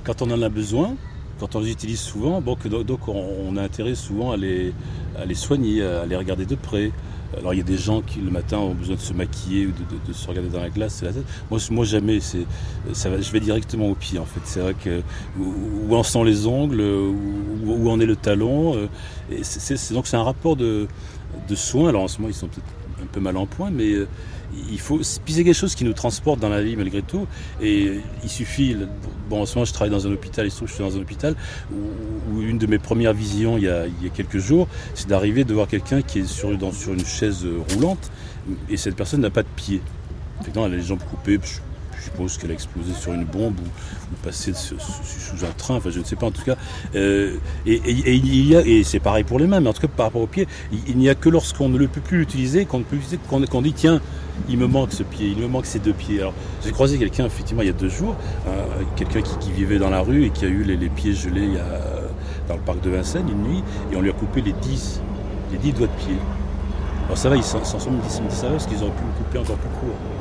quand on en a besoin, quand on les utilise souvent, donc, donc on, a intérêt souvent à les, à les soigner, à les regarder de près. Alors il y a des gens qui le matin ont besoin de se maquiller ou de, se regarder dans la glace, la tête. Moi, jamais, je vais directement au pied en fait. C'est vrai que où, en sont les ongles, où, en est le talon. Euh, c'est, donc c'est un rapport de, de soins. Alors en ce moment ils sont peut-être un peu mal en point, mais il faut puis c'est quelque chose qui nous transporte dans la vie malgré tout et il suffit bon en ce moment je travaille dans un hôpital il se trouve que je suis dans un hôpital où, une de mes premières visions il y a, il y a quelques jours c'est d'arriver de voir quelqu'un qui est sur, dans, sur une chaise roulante et cette personne n'a pas de pied effectivement elle a les jambes coupées suppose qu'elle a explosé sur une bombe ou, passé sous un train, enfin je ne sais pas en tout cas. Euh, et, c'est pareil pour les mains, mais en tout cas par rapport au pied, il, n'y a que lorsqu'on ne le peut plus l'utiliser qu'on peut qu'on dit tiens, il me manque ce pied, il me manque ces deux pieds. Alors j'ai croisé quelqu'un effectivement il y a deux jours, euh, quelqu'un qui, vivait dans la rue et qui a eu les, pieds gelés dans le parc de Vincennes une nuit, et on lui a coupé les 10, les 10 doigts de pied. Alors ça va, ils s'en sont dit ça va parce qu'ils auraient pu le couper encore plus court.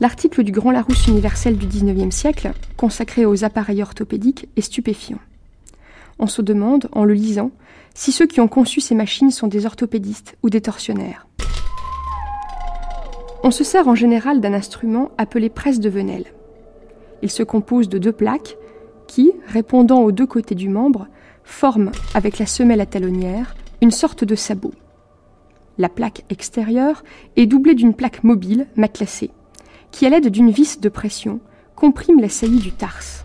L'article du Grand Larousse universel du XIXe siècle, consacré aux appareils orthopédiques, est stupéfiant. On se demande, en le lisant, si ceux qui ont conçu ces machines sont des orthopédistes ou des tortionnaires. On se sert en général d'un instrument appelé presse de Venelle. Il se compose de deux plaques qui, répondant aux deux côtés du membre, forment, avec la semelle à talonnière, une sorte de sabot. La plaque extérieure est doublée d'une plaque mobile matelassée qui, à l'aide d'une vis de pression, comprime la saillie du tarse.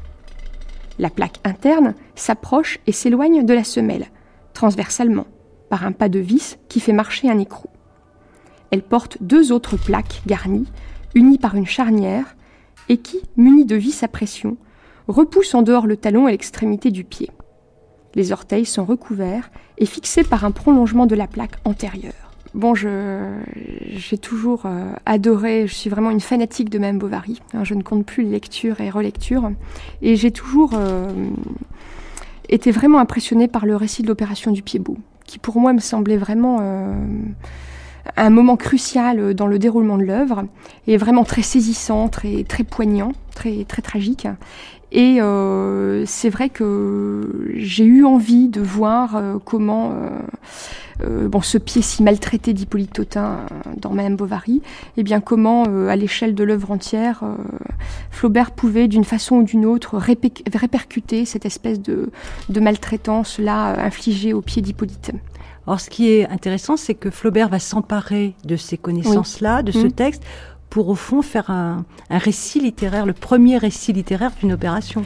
La plaque interne s'approche et s'éloigne de la semelle, transversalement, par un pas de vis qui fait marcher un écrou. Elle porte deux autres plaques garnies, unies par une charnière, et qui, munies de vis à pression, repoussent en dehors le talon et l'extrémité du pied. Les orteils sont recouverts et fixés par un prolongement de la plaque antérieure. Bon, j'ai toujours euh, adoré, je suis vraiment une fanatique de Mme Bovary. Hein, je ne compte plus lecture et relecture. Et j'ai toujours euh, été vraiment impressionnée par le récit de l'opération du pied beau, qui pour moi me semblait vraiment euh, un moment crucial dans le déroulement de l'œuvre, et vraiment très saisissant, très, poignant, très tragique. Et euh, c'est vrai que j'ai eu envie de voir euh, comment euh, bon, ce pied si maltraité d'Hippolyte Totin dans Madame Bovary, et eh bien comment à l'échelle de l'œuvre entière, Flaubert pouvait d'une façon ou d'une autre répercuter cette espèce de, de maltraitance là infligée au pied d'Hippolyte. Alors ce qui est intéressant, c'est que Flaubert va s'emparer de ces connaissances-là, de ce mmh. texte, pour au fond faire un, récit littéraire, le premier récit littéraire d'une opération.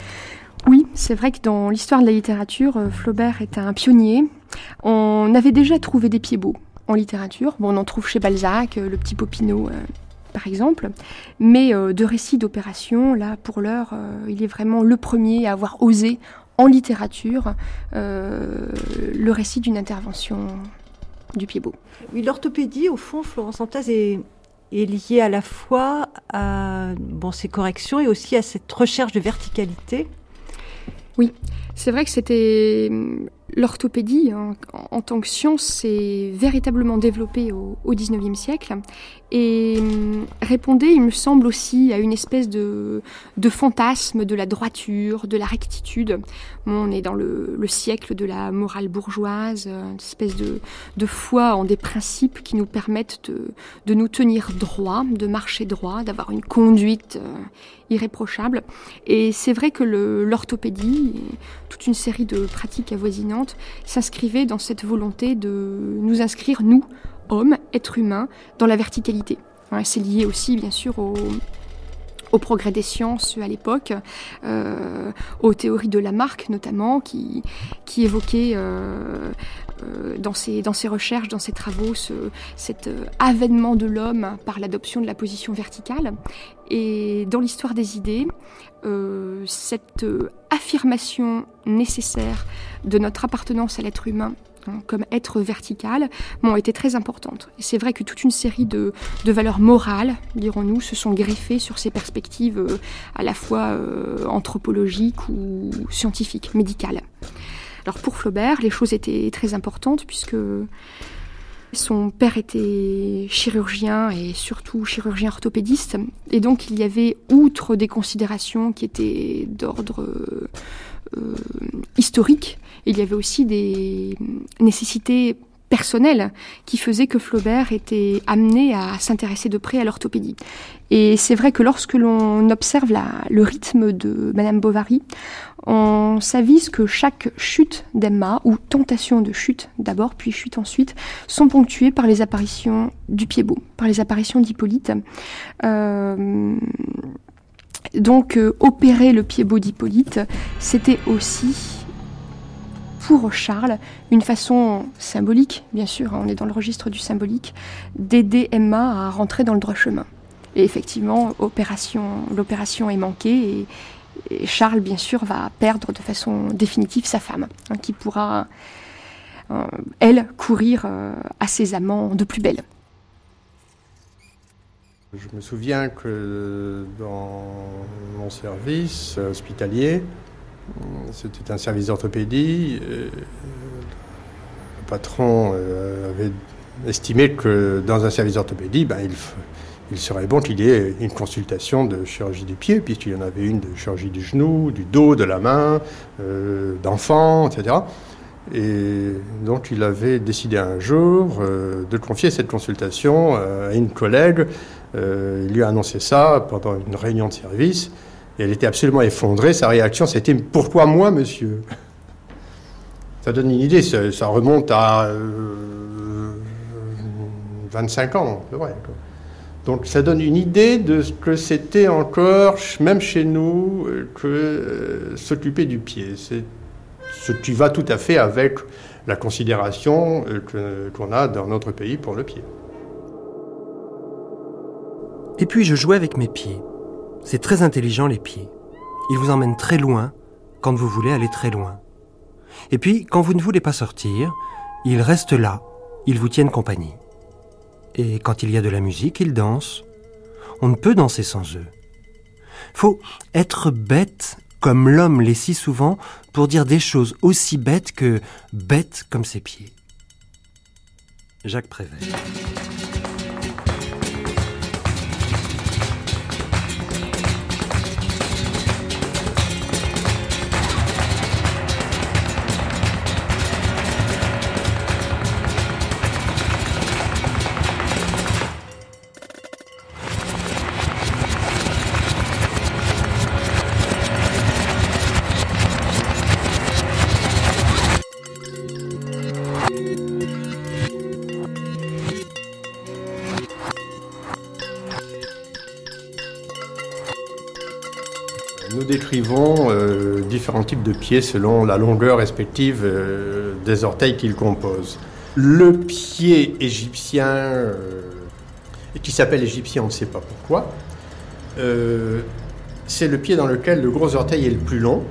Oui, c'est vrai que dans l'histoire de la littérature, euh, Flaubert est un pionnier. On avait déjà trouvé des pieds beaux en littérature. Bon, on en trouve chez Balzac, euh, le petit Popinot, euh, par exemple. Mais de récits d'opération, là, pour l'heure, il est vraiment le premier à avoir osé, en littérature, le récit d'une intervention du pied beau. Oui, l'orthopédie, au fond, Florence Antaz est est lié à la fois à bon, ces corrections et aussi à cette recherche de verticalité. Oui, c'est vrai que c'était l'orthopédie hein, en, tant que science s'est véritablement développée au, 19e siècle et hum, répondait, il me semble aussi, à une espèce de, de fantasme de la droiture, de la rectitude. On est dans le, siècle de la morale bourgeoise, une espèce de, foi en des principes qui nous permettent de, nous tenir droit, de marcher droit, d'avoir une conduite euh, irréprochable. Et c'est vrai que l'orthopédie, toute une série de pratiques avoisinantes, s'inscrivaient dans cette volonté de nous inscrire, nous, homme, être humain, dans la verticalité. C'est lié aussi, bien sûr, au, progrès des sciences à l'époque, euh, aux théories de Lamarck notamment, qui, qui évoquait euh, euh, dans ses recherches, dans ses travaux, cet avènement de l'homme par l'adoption de la position verticale. Et dans l'histoire des idées, cette affirmation nécessaire de notre appartenance à l'être humain Hein, comme être vertical, m'ont été très importantes. Et c'est vrai que toute une série de, valeurs morales, dirons-nous, se sont greffées sur ces perspectives euh, à la fois euh, anthropologiques ou scientifiques, médicales. Alors pour Flaubert, les choses étaient très importantes puisque son père était chirurgien et surtout chirurgien orthopédiste. Et donc il y avait, outre des considérations qui étaient d'ordre historiques, il y avait aussi des nécessités personnelles qui faisaient que Flaubert était amené à s'intéresser de près à l'orthopédie. Et c'est vrai que lorsque l'on observe le rythme de Madame Bovary, on s'avise que chaque chute d'Emma, ou tentation de chute d'abord, puis chute ensuite, sont ponctuées par les apparitions du pied beau, par les apparitions d'Hippolyte. Euh, donc euh, opérer le pied beau d'Hippolyte, c'était aussi pour Charles une façon symbolique, bien sûr, hein, on est dans le registre du symbolique, d'aider Emma à rentrer dans le droit chemin. Et effectivement, l'opération est manquée et, Charles, bien sûr, va perdre de façon définitive sa femme, hein, qui pourra, euh, elle, courir euh, à ses amants de plus belle. Je me souviens que dans mon service hospitalier, c'était un service d'orthopédie. Le patron euh, avait estimé que dans un service d'orthopédie, ben, il, serait bon qu'il y ait une consultation de chirurgie des pieds, puisqu'il y en avait une de chirurgie du genou, du dos, de la main, euh, d'enfants, etc. Et donc il avait décidé un jour euh, de confier cette consultation à une collègue. Il lui a annoncé ça pendant une réunion de service. Et elle était absolument effondrée. Sa réaction, c'était Pourquoi moi, monsieur? Ça donne une idée. Ça, remonte à 25 euh, ans, c'est vrai. Donc ça donne une idée de ce que c'était encore, même chez nous, que euh, s'occuper du pied. C'est ce qui va tout à fait avec la considération euh, qu'on a dans notre pays pour le pied. Et puis je jouais avec mes pieds. C'est très intelligent les pieds. Ils vous emmènent très loin quand vous voulez aller très loin. Et puis, quand vous ne voulez pas sortir, ils restent là, ils vous tiennent compagnie. Et quand il y a de la musique, ils dansent. On ne peut danser sans eux. Faut être bête comme l'homme l'est si souvent pour dire des choses aussi bêtes que bêtes comme ses pieds. Jacques Prévert. Décrivons euh, différents types de pieds selon la longueur respective euh, des orteils qu'ils composent. Le pied égyptien, euh, qui s'appelle égyptien, on ne sait pas pourquoi, c'est le pied dans lequel le gros orteil est le plus long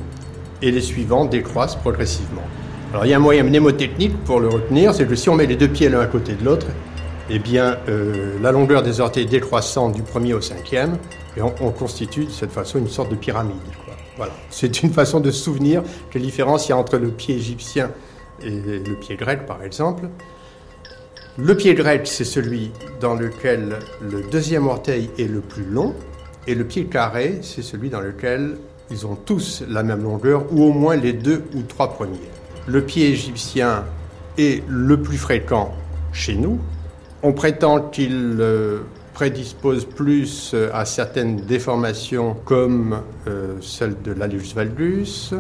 et les suivants décroissent progressivement. Alors il y a un moyen mnémotechnique pour le retenir, c'est que si on met les deux pieds l'un à côté de l'autre, eh bien la longueur des orteils décroissant du premier au cinquième et on, constitue de cette façon une sorte de pyramide. Voilà. C'est une façon de souvenir quelle différence il y a entre le pied égyptien et le pied grec, par exemple. Le pied grec, c'est celui dans lequel le deuxième orteil est le plus long, et le pied carré, c'est celui dans lequel ils ont tous la même longueur, ou au moins les deux ou trois premiers. Le pied égyptien est le plus fréquent chez nous. On prétend qu'il euh, prédispose plus euh, à certaines déformations comme euh, celle de l'allus valgus.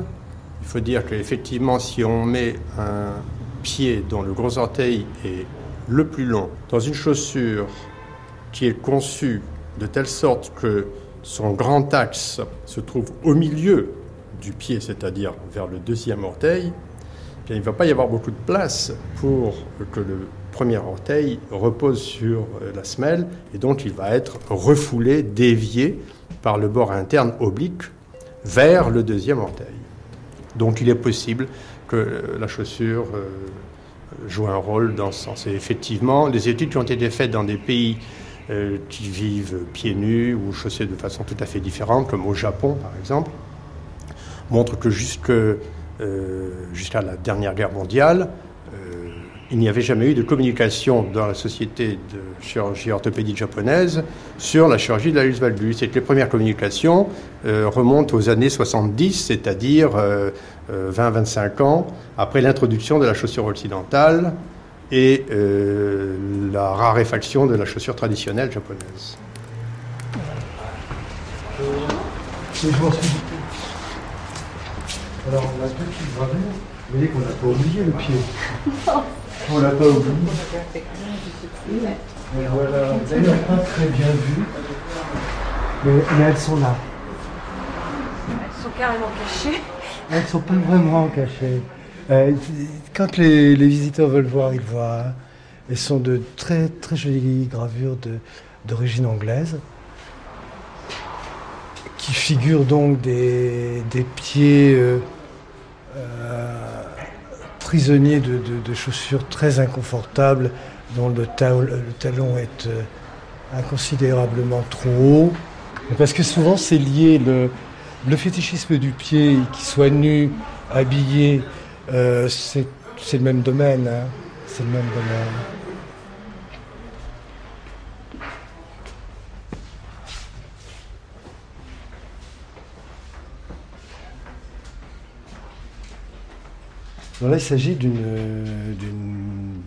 Il faut dire qu'effectivement, si on met un pied dont le gros orteil est le plus long dans une chaussure qui est conçue de telle sorte que son grand axe se trouve au milieu du pied, c'est-à-dire vers le deuxième orteil, eh il ne va pas y avoir beaucoup de place pour que le premier orteil repose sur euh, la semelle et donc il va être refoulé, dévié par le bord interne oblique vers le deuxième orteil. Donc il est possible que euh, la chaussure euh, joue un rôle dans ce sens. Et effectivement, les études qui ont été faites dans des pays qui vivent pieds nus ou chaussés de façon tout à fait différente, comme au Japon par exemple, montrent que jusqu'à la dernière guerre mondiale, il n'y avait jamais eu de communication dans la société de chirurgie orthopédique japonaise sur la chirurgie de la valgus. Et que les premières communications euh, remontent aux années 70, c'est-à-dire 20-25 euh, ans après l'introduction de la chaussure occidentale et la raréfaction de la chaussure traditionnelle japonaise. Alors, la petite gravure, vous voyez qu'on n'a pas oublié le pied. On l'a pas oublié. Mais voilà, d'ailleurs pas très bien vu. Mais, elles sont là. Elles sont carrément cachées. Elles ne sont pas vraiment cachées. Euh, quand les, visiteurs veulent voir, ils voient. Hein. Elles sont de très très jolies gravures d'origine anglaise qui figurent donc des, pieds euh, euh, prisonnier de, chaussures très inconfortables dont le, talon est euh, inconsidérablement trop haut. Parce que souvent c'est lié, le, fétichisme du pied, qui soit nu, habillé, euh, c'est le même domaine. Hein. c'est le même domaine. Il s'agit d'une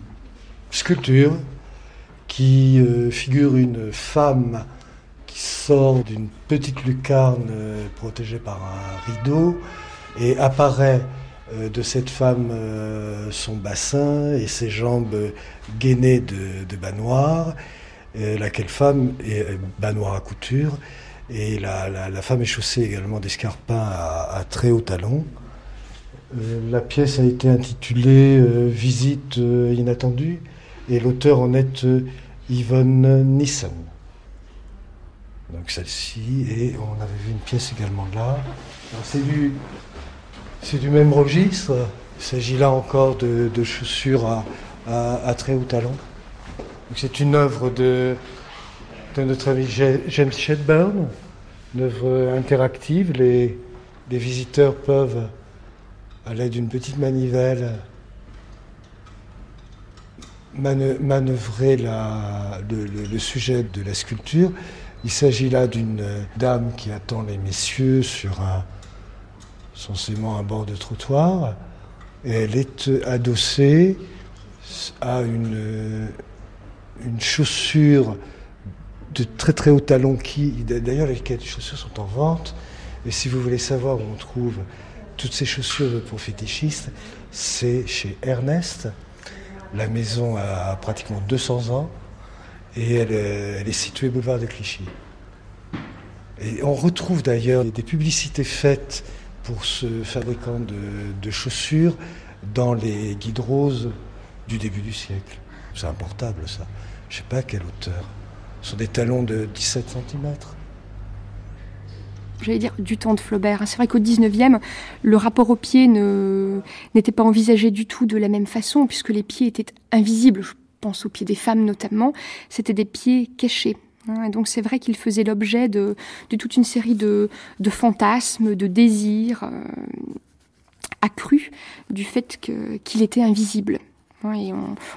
sculpture qui euh, figure une femme qui sort d'une petite lucarne euh, protégée par un rideau et apparaît euh, de cette femme son bassin et ses jambes gainées de, bas noir, laquelle femme est bas noir à couture, et la, femme est chaussée également d'escarpins à, à très hauts talons. Euh, la pièce a été intitulée euh, Visite euh, inattendue et l'auteur en est Yvonne Nissen. Donc celle-ci, et on avait vu une pièce également là. C'est du, du même registre. Il s'agit là encore de, chaussures à, très haut talon. C'est une œuvre de, notre ami James Shedburn, une œuvre interactive. Les visiteurs peuvent à l'aide d'une petite manivelle, manœuvrer le, sujet de la sculpture. Il s'agit là d'une dame qui attend les messieurs sur un, censément un bord de trottoir. Elle est adossée à une, une chaussure de très très haut talon qui, d'ailleurs, les chaussures sont en vente. Et si vous voulez savoir où on trouve toutes ces chaussures pour fétichistes, c'est chez Ernest. La maison a pratiquement 200 ans et elle, est située boulevard de Clichy. Et on retrouve d'ailleurs des publicités faites pour ce fabricant de, chaussures dans les guides roses du début du siècle. C'est importable ça. Je ne sais pas à quelle hauteur. Ce sont des talons de 17 cm j'allais dire, du temps de Flaubert. C'est vrai qu'au 19e, le rapport aux pieds n'était pas envisagé du tout de la même façon, puisque les pieds étaient invisibles. Je pense aux pieds des femmes notamment. C'était des pieds cachés. Hein. Et donc c'est vrai qu'il faisait l'objet de, toute une série de, fantasmes, de désirs euh, accrus du fait qu'il était invisible. Et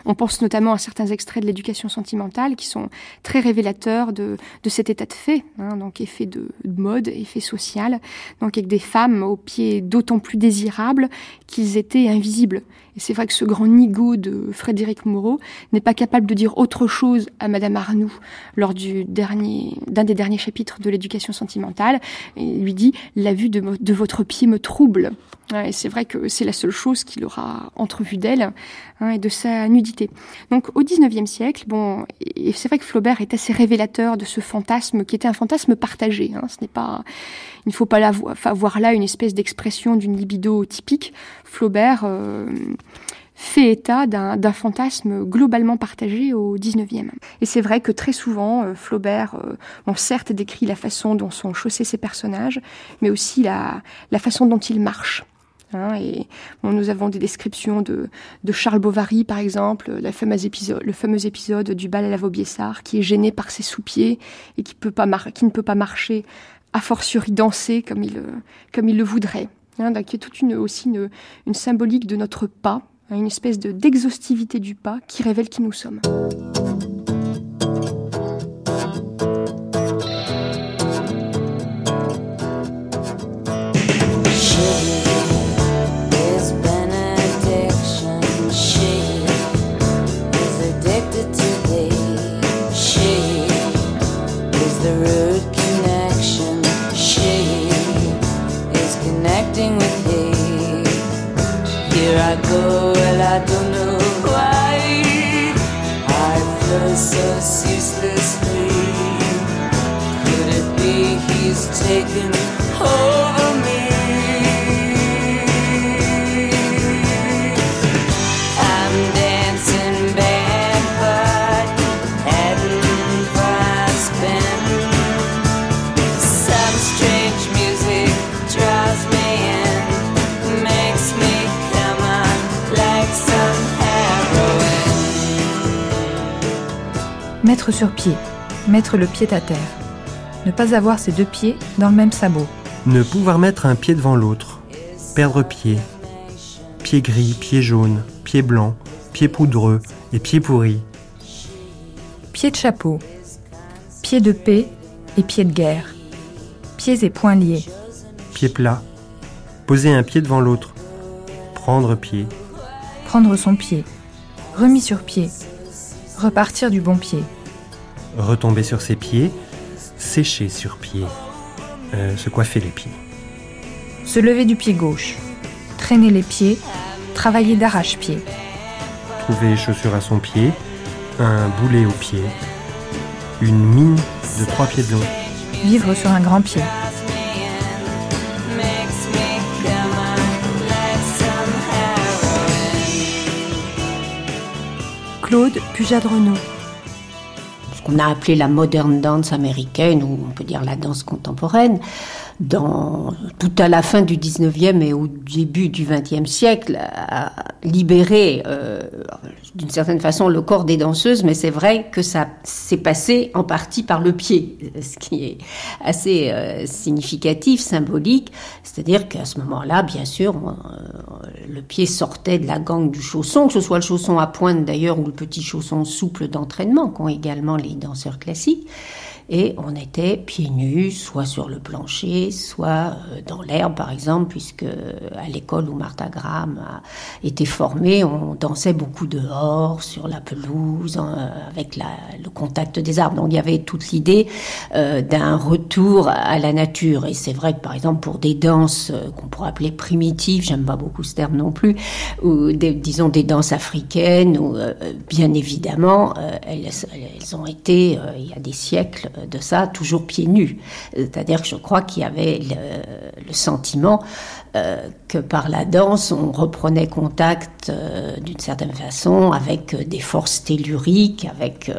on, pense notamment à certains extraits de l'éducation sentimentale qui sont très révélateurs de, cet état de fait, hein, donc effet de, mode, effet social, donc avec des femmes aux pieds d'autant plus désirables qu'ils étaient invisibles. Et c'est vrai que ce grand nigo de Frédéric Moreau n'est pas capable de dire autre chose à Madame Arnoux lors du dernier, d'un des derniers chapitres de l'éducation sentimentale. Il lui dit La vue de, votre pied me trouble. et c'est vrai que c'est la seule chose qu'il aura entrevue d'elle hein, et de sa nudité. Donc au XIXe siècle, bon, et c'est vrai que Flaubert est assez révélateur de ce fantasme qui était un fantasme partagé. Hein, ce n'est pas, il ne faut pas voir là une espèce d'expression d'une libido typique. Flaubert euh, fait état d'un fantasme globalement partagé au XIXe. Et c'est vrai que très souvent, euh, Flaubert, euh, certes décrit la façon dont sont chaussés ses personnages, mais aussi la, façon dont ils marchent. Hein, et nous avons des descriptions de, Charles Bovary, par exemple, le fameux épisode du bal à la Vaubyessard, qui est gêné par ses sous-pieds et qui ne peut pas marcher, a fortiori danser comme il, comme il le voudrait. Hein, donc, il y a toute une, aussi une, symbolique de notre pas, une espèce de d'exhaustivité du pas qui révèle qui nous sommes. well, I don't know why. I so ceaselessly. Could it be he's taken Mettre sur pied, mettre le pied à terre. Ne pas avoir ses deux pieds dans le même sabot. Ne pouvoir mettre un pied devant l'autre. Perdre pied. Pied gris, pied jaune, pied blanc, pied poudreux et pied pourri. Pied de chapeau. Pied de paix et pied de guerre. Pieds et poings liés. Pied plat. Poser un pied devant l'autre. Prendre pied. Prendre son pied. Remis sur pied. Repartir du bon pied retomber sur ses pieds, sécher sur pied, euh, se coiffer les pieds. Se lever du pied gauche, traîner les pieds, travailler d'arrache-pied. Trouver chaussure à son pied, un boulet au pied, une mine de trois pieds de long. Vivre sur un grand pied. Claude Pujadreno qu'on a appelé la modern dance américaine, ou on peut dire la danse contemporaine, dans, tout à la fin du 19e et au début du 20e siècle, a libéré euh, d'une certaine façon le corps des danseuses, mais c'est vrai que ça s'est passé en partie par le pied, ce qui est assez euh, significatif, symbolique. C'est-à-dire qu'à ce moment-là, bien sûr, euh, le pied sortait de la gangue du chausson, que ce soit le chausson à pointe d'ailleurs ou le petit chausson souple d'entraînement qu'ont également les danseurs classiques et on était pieds nus, soit sur le plancher, soit euh, dans l'herbe par exemple, puisque à l'école où Martha Graham a été formée, on dansait beaucoup dehors, sur la pelouse, avec le contact des arbres. Donc il y avait toute l'idée euh, d'un retour à la nature. Et c'est vrai que par exemple pour des danses euh, qu'on pourrait appeler primitives, j'aime pas beaucoup ce terme non plus, ou disons des danses africaines, ou bien évidemment elles, elles, ont été il y a des siècles de ça toujours pieds nus. C'est-à-dire que je crois qu'il y avait le, sentiment euh, que par la danse, on reprenait contact euh, d'une certaine façon avec euh, des forces telluriques, avec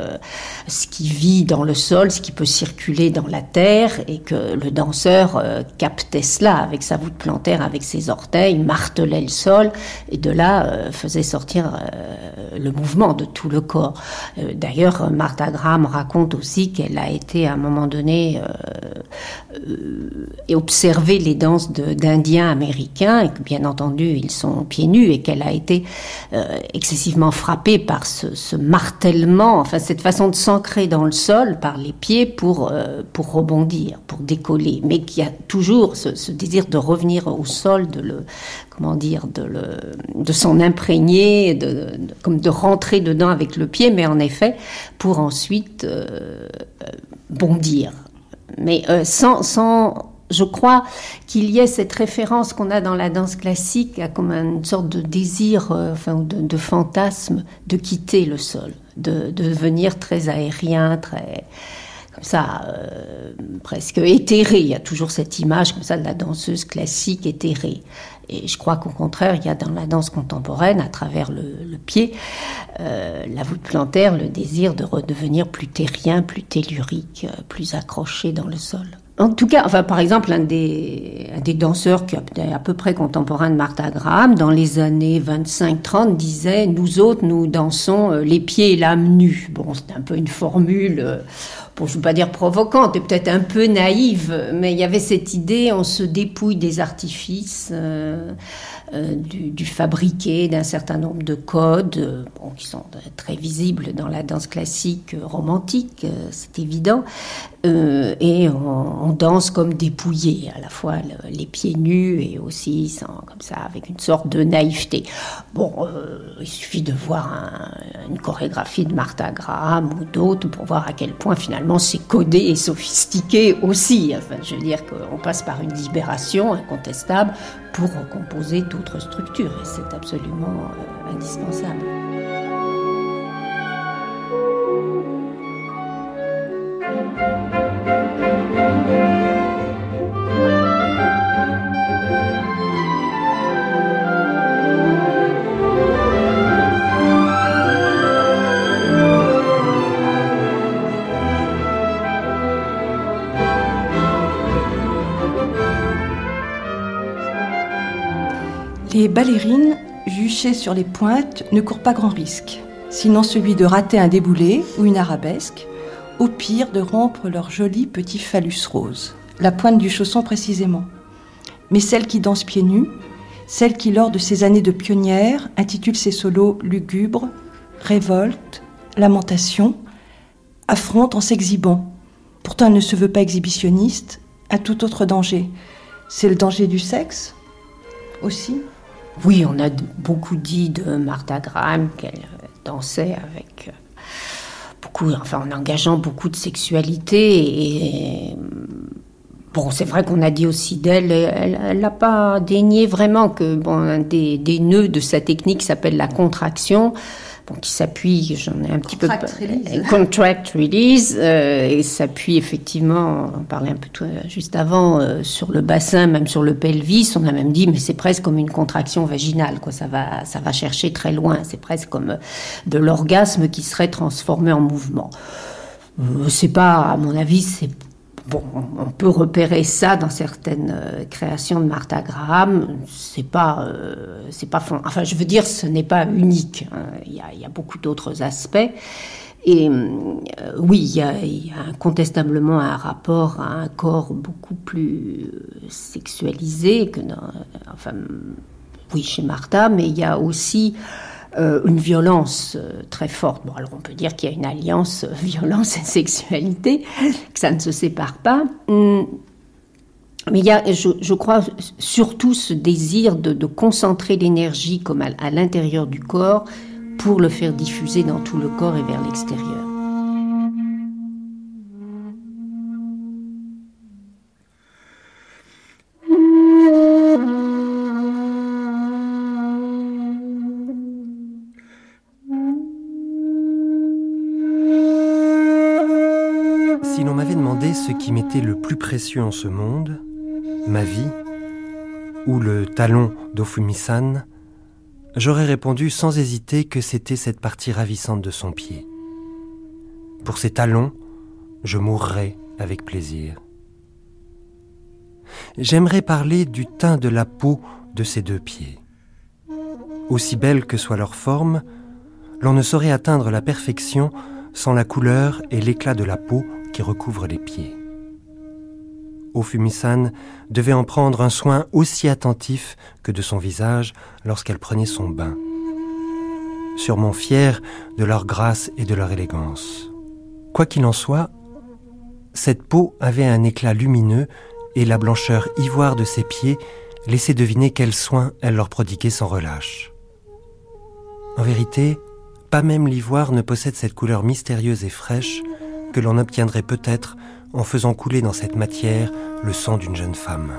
ce qui vit dans le sol, ce qui peut circuler dans la terre, et que le danseur captait cela avec sa voûte plantaire, avec ses orteils, martelait le sol, et de là faisait sortir le mouvement de tout le corps. D'ailleurs, Martha Graham raconte aussi qu'elle a été à un moment donné et observé les danses d'Indiens et que bien entendu ils sont pieds nus et qu'elle a été euh, excessivement frappée par ce, martèlement, enfin cette façon de s'ancrer dans le sol par les pieds pour, euh, pour rebondir, pour décoller, mais qui a toujours ce, désir de revenir au sol, de le comment dire, de, le, de s'en imprégner, de, comme de rentrer dedans avec le pied, mais en effet pour ensuite euh, bondir. Mais sans, sans je crois qu'il y ait cette référence qu'on a dans la danse classique à comme une sorte de désir, euh, enfin, de, fantasme de quitter le sol, de, devenir très aérien, très comme ça, euh, presque éthéré. Il y a toujours cette image comme ça de la danseuse classique éthérée. Et je crois qu'au contraire, il y a dans la danse contemporaine, à travers le, pied, euh, la voûte plantaire, le désir de redevenir plus terrien, plus tellurique, plus accroché dans le sol. En tout cas, enfin, par exemple, un des, des danseurs qui est à peu près contemporain de Martha Graham, dans les années 25-30, disait Nous autres, nous dansons euh, les pieds et l'âme nus. Bon, c'est un peu une formule. Euh, bon, je ne pas dire provocante, et peut-être un peu naïve, mais il y avait cette idée, on se dépouille des artifices. Euh, euh, du, fabriqué d'un certain nombre de codes euh, qui sont très visibles dans la danse classique euh, romantique, c'est évident. et on, danse comme dépouillé, à la fois les pieds nus et aussi sans, comme ça avec une sorte de naïveté. Bon, il suffit de voir une chorégraphie de Martha Graham ou d'autres pour voir à quel point finalement c'est codé et sophistiqué aussi. Enfin, je veux dire qu'on passe par une libération incontestable pour recomposer d'autres structures et c'est absolument euh, indispensable. Les ballerines, juchées sur les pointes, ne courent pas grand risque, sinon celui de rater un déboulé ou une arabesque, au pire de rompre leur joli petit phallus rose, la pointe du chausson précisément. Mais celles qui dansent pieds nus, celles qui, lors de ces années de pionnière, intitulent ses solos lugubres, révolte, lamentation, affrontent en s'exhibant. Pourtant, elle ne se veut pas exhibitionniste, un tout autre danger. C'est le danger du sexe aussi oui, on a beaucoup dit de Martha Graham qu'elle dansait avec euh, beaucoup, enfin en engageant beaucoup de sexualité Bon, c'est vrai qu'on a dit aussi d'elle, elle n'a pas dénié vraiment que bon, des, des nœuds de sa technique s'appelle la contraction qui s'appuie, j'en ai un petit peu... Release. Contract release. Euh, et s'appuie effectivement, on parlait un peu tout, juste avant, euh, sur le bassin, même sur le pelvis. On a même dit, mais c'est presque comme une contraction vaginale, quoi. Ça va, ça va chercher très loin. C'est presque comme euh, de l'orgasme qui serait transformé en mouvement. c'est pas, à mon avis, c'est Bon, on peut repérer ça dans certaines euh, créations de Martha Graham. C'est pas, euh, c'est pas, enfin, je veux dire, ce n'est pas unique. Hein. Il, y a, beaucoup d'autres aspects. Et euh, oui, il y, a, incontestablement un rapport à un corps beaucoup plus sexualisé que dans, enfin, oui, chez Martha, mais il y a aussi euh, une violence euh, très forte. Bon, alors on peut dire qu'il y a une alliance euh, violence et sexualité, que ça ne se sépare pas. Hum, mais il y a, je, crois, surtout ce désir de, concentrer l'énergie comme à l'intérieur du corps pour le faire diffuser dans tout le corps et vers l'extérieur. En ce monde, ma vie, ou le talon d'Ofumisan, j'aurais répondu sans hésiter que c'était cette partie ravissante de son pied. Pour ces talons, je mourrais avec plaisir. J'aimerais parler du teint de la peau de ces deux pieds. Aussi belle que soit leur forme, l'on ne saurait atteindre la perfection sans la couleur et l'éclat de la peau qui recouvre les pieds. Ofumisan devait en prendre un soin aussi attentif que de son visage lorsqu'elle prenait son bain. Sûrement fière de leur grâce et de leur élégance. Quoi qu'il en soit, cette peau avait un éclat lumineux et la blancheur ivoire de ses pieds laissait deviner quel soin elle leur prodiguait sans relâche. En vérité, pas même l'ivoire ne possède cette couleur mystérieuse et fraîche que l'on obtiendrait peut-être en faisant couler dans cette matière le sang d'une jeune femme.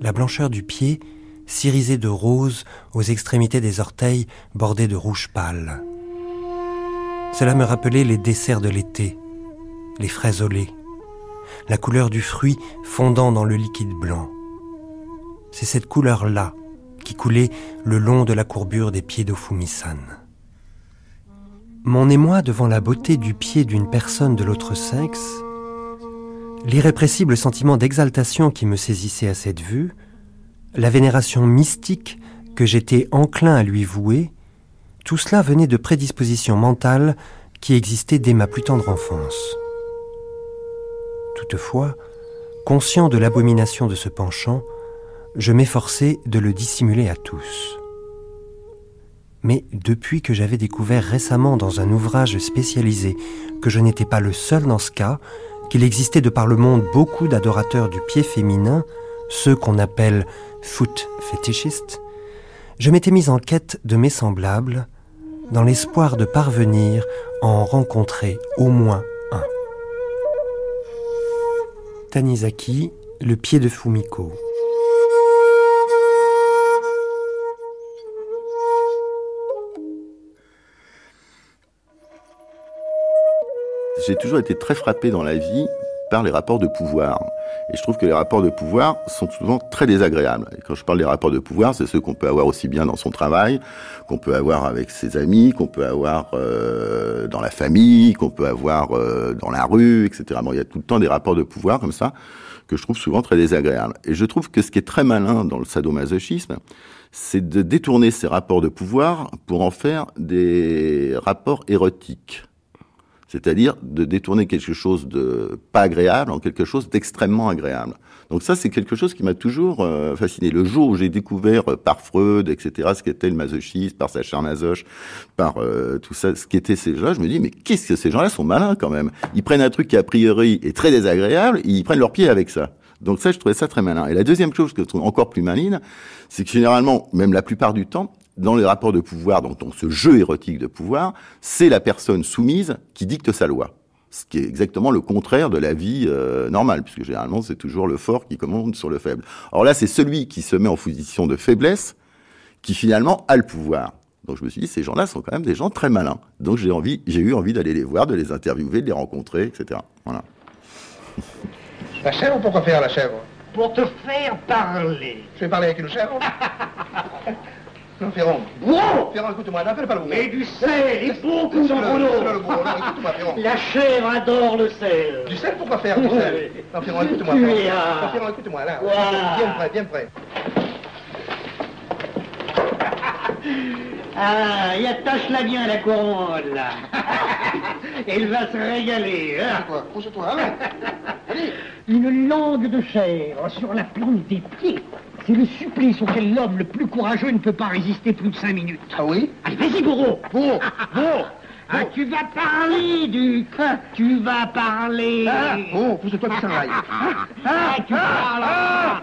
La blancheur du pied, cirisée de rose aux extrémités des orteils bordés de rouge pâle. Cela me rappelait les desserts de l'été, les fraises au la couleur du fruit fondant dans le liquide blanc. C'est cette couleur-là qui coulait le long de la courbure des pieds d'Ofumisan. Mon émoi devant la beauté du pied d'une personne de l'autre sexe, l'irrépressible sentiment d'exaltation qui me saisissait à cette vue, la vénération mystique que j'étais enclin à lui vouer, tout cela venait de prédispositions mentales qui existait dès ma plus tendre enfance. Toutefois, conscient de l'abomination de ce penchant, je m'efforçais de le dissimuler à tous. Mais depuis que j'avais découvert récemment dans un ouvrage spécialisé que je n'étais pas le seul dans ce cas, qu'il existait de par le monde beaucoup d'adorateurs du pied féminin, ceux qu'on appelle foot fétichistes, je m'étais mis en quête de mes semblables dans l'espoir de parvenir à en rencontrer au moins un. Tanizaki, le pied de Fumiko. J'ai toujours été très frappé dans la vie par les rapports de pouvoir. Et je trouve que les rapports de pouvoir sont souvent très désagréables. Et quand je parle des rapports de pouvoir, c'est ceux qu'on peut avoir aussi bien dans son travail, qu'on peut avoir avec ses amis, qu'on peut avoir euh, dans la famille, qu'on peut avoir euh, dans la rue, etc. Bon, il y a tout le temps des rapports de pouvoir comme ça que je trouve souvent très désagréables. Et je trouve que ce qui est très malin dans le sadomasochisme, c'est de détourner ces rapports de pouvoir pour en faire des rapports érotiques c'est-à-dire de détourner quelque chose de pas agréable en quelque chose d'extrêmement agréable. Donc ça, c'est quelque chose qui m'a toujours euh, fasciné. Le jour où j'ai découvert euh, par Freud, etc., ce qu'était le masochisme, par Sacha Masoch, par euh, tout ça, ce qu'étaient ces gens-là, je me dis, mais qu'est-ce que ces gens-là sont malins quand même? Ils prennent un truc qui a priori est très désagréable, ils prennent leur pied avec ça. Donc ça, je trouvais ça très malin. Et la deuxième chose que je trouve encore plus maline, c'est que généralement, même la plupart du temps, dans les rapports de pouvoir, dans ce jeu érotique de pouvoir, c'est la personne soumise qui dicte sa loi. Ce qui est exactement le contraire de la vie euh, normale, puisque généralement c'est toujours le fort qui commande sur le faible. Or là, c'est celui qui se met en position de faiblesse qui finalement a le pouvoir. Donc je me suis dit, ces gens-là sont quand même des gens très malins. Donc j'ai envie, j'ai eu envie d'aller les voir, de les interviewer, de les rencontrer, etc. Voilà. La chèvre, pourquoi faire la chèvre? Pour te faire parler. Je vais parler avec une chèvre? Non, Ferron. Wow Ferron, écoute-moi, n'appelle pas le Mais du sel et beaucoup dans mon eau. écoute-moi, Ferron. La chèvre adore le sel. Du sel, pourquoi faire du sel Non, Ferron, écoute-moi. Ferron. Non, écoute-moi, là. Bien près, bien près. Ah, y attache-la bien la couronne, là. Elle va se régaler, hein. Quoi Pousse-toi, allez. Une langue de chèvre sur la plante des pieds. C'est le supplice auquel l'homme le plus courageux ne peut pas résister plus de cinq minutes. Ah oui? Allez, vas-y, bourreau. Bon, bon. Ah, tu vas parler, Duc. Tu vas parler. Ah, oh, pousse-toi, tu s'en aille. Ah, tu parles.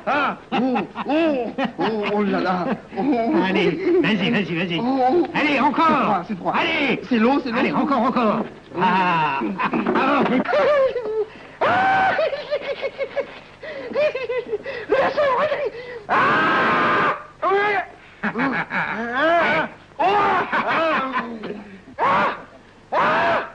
Ah, oh, oh, oh, oh là là. Oh, Allez, vas-y, vas-y, vas-y. Oh, Allez, encore. C'est froid. Allez. C'est l'eau, c'est l'eau. Allez, encore, encore. Ah. Ah, oh. Ah. Ah, oh, ah, ah,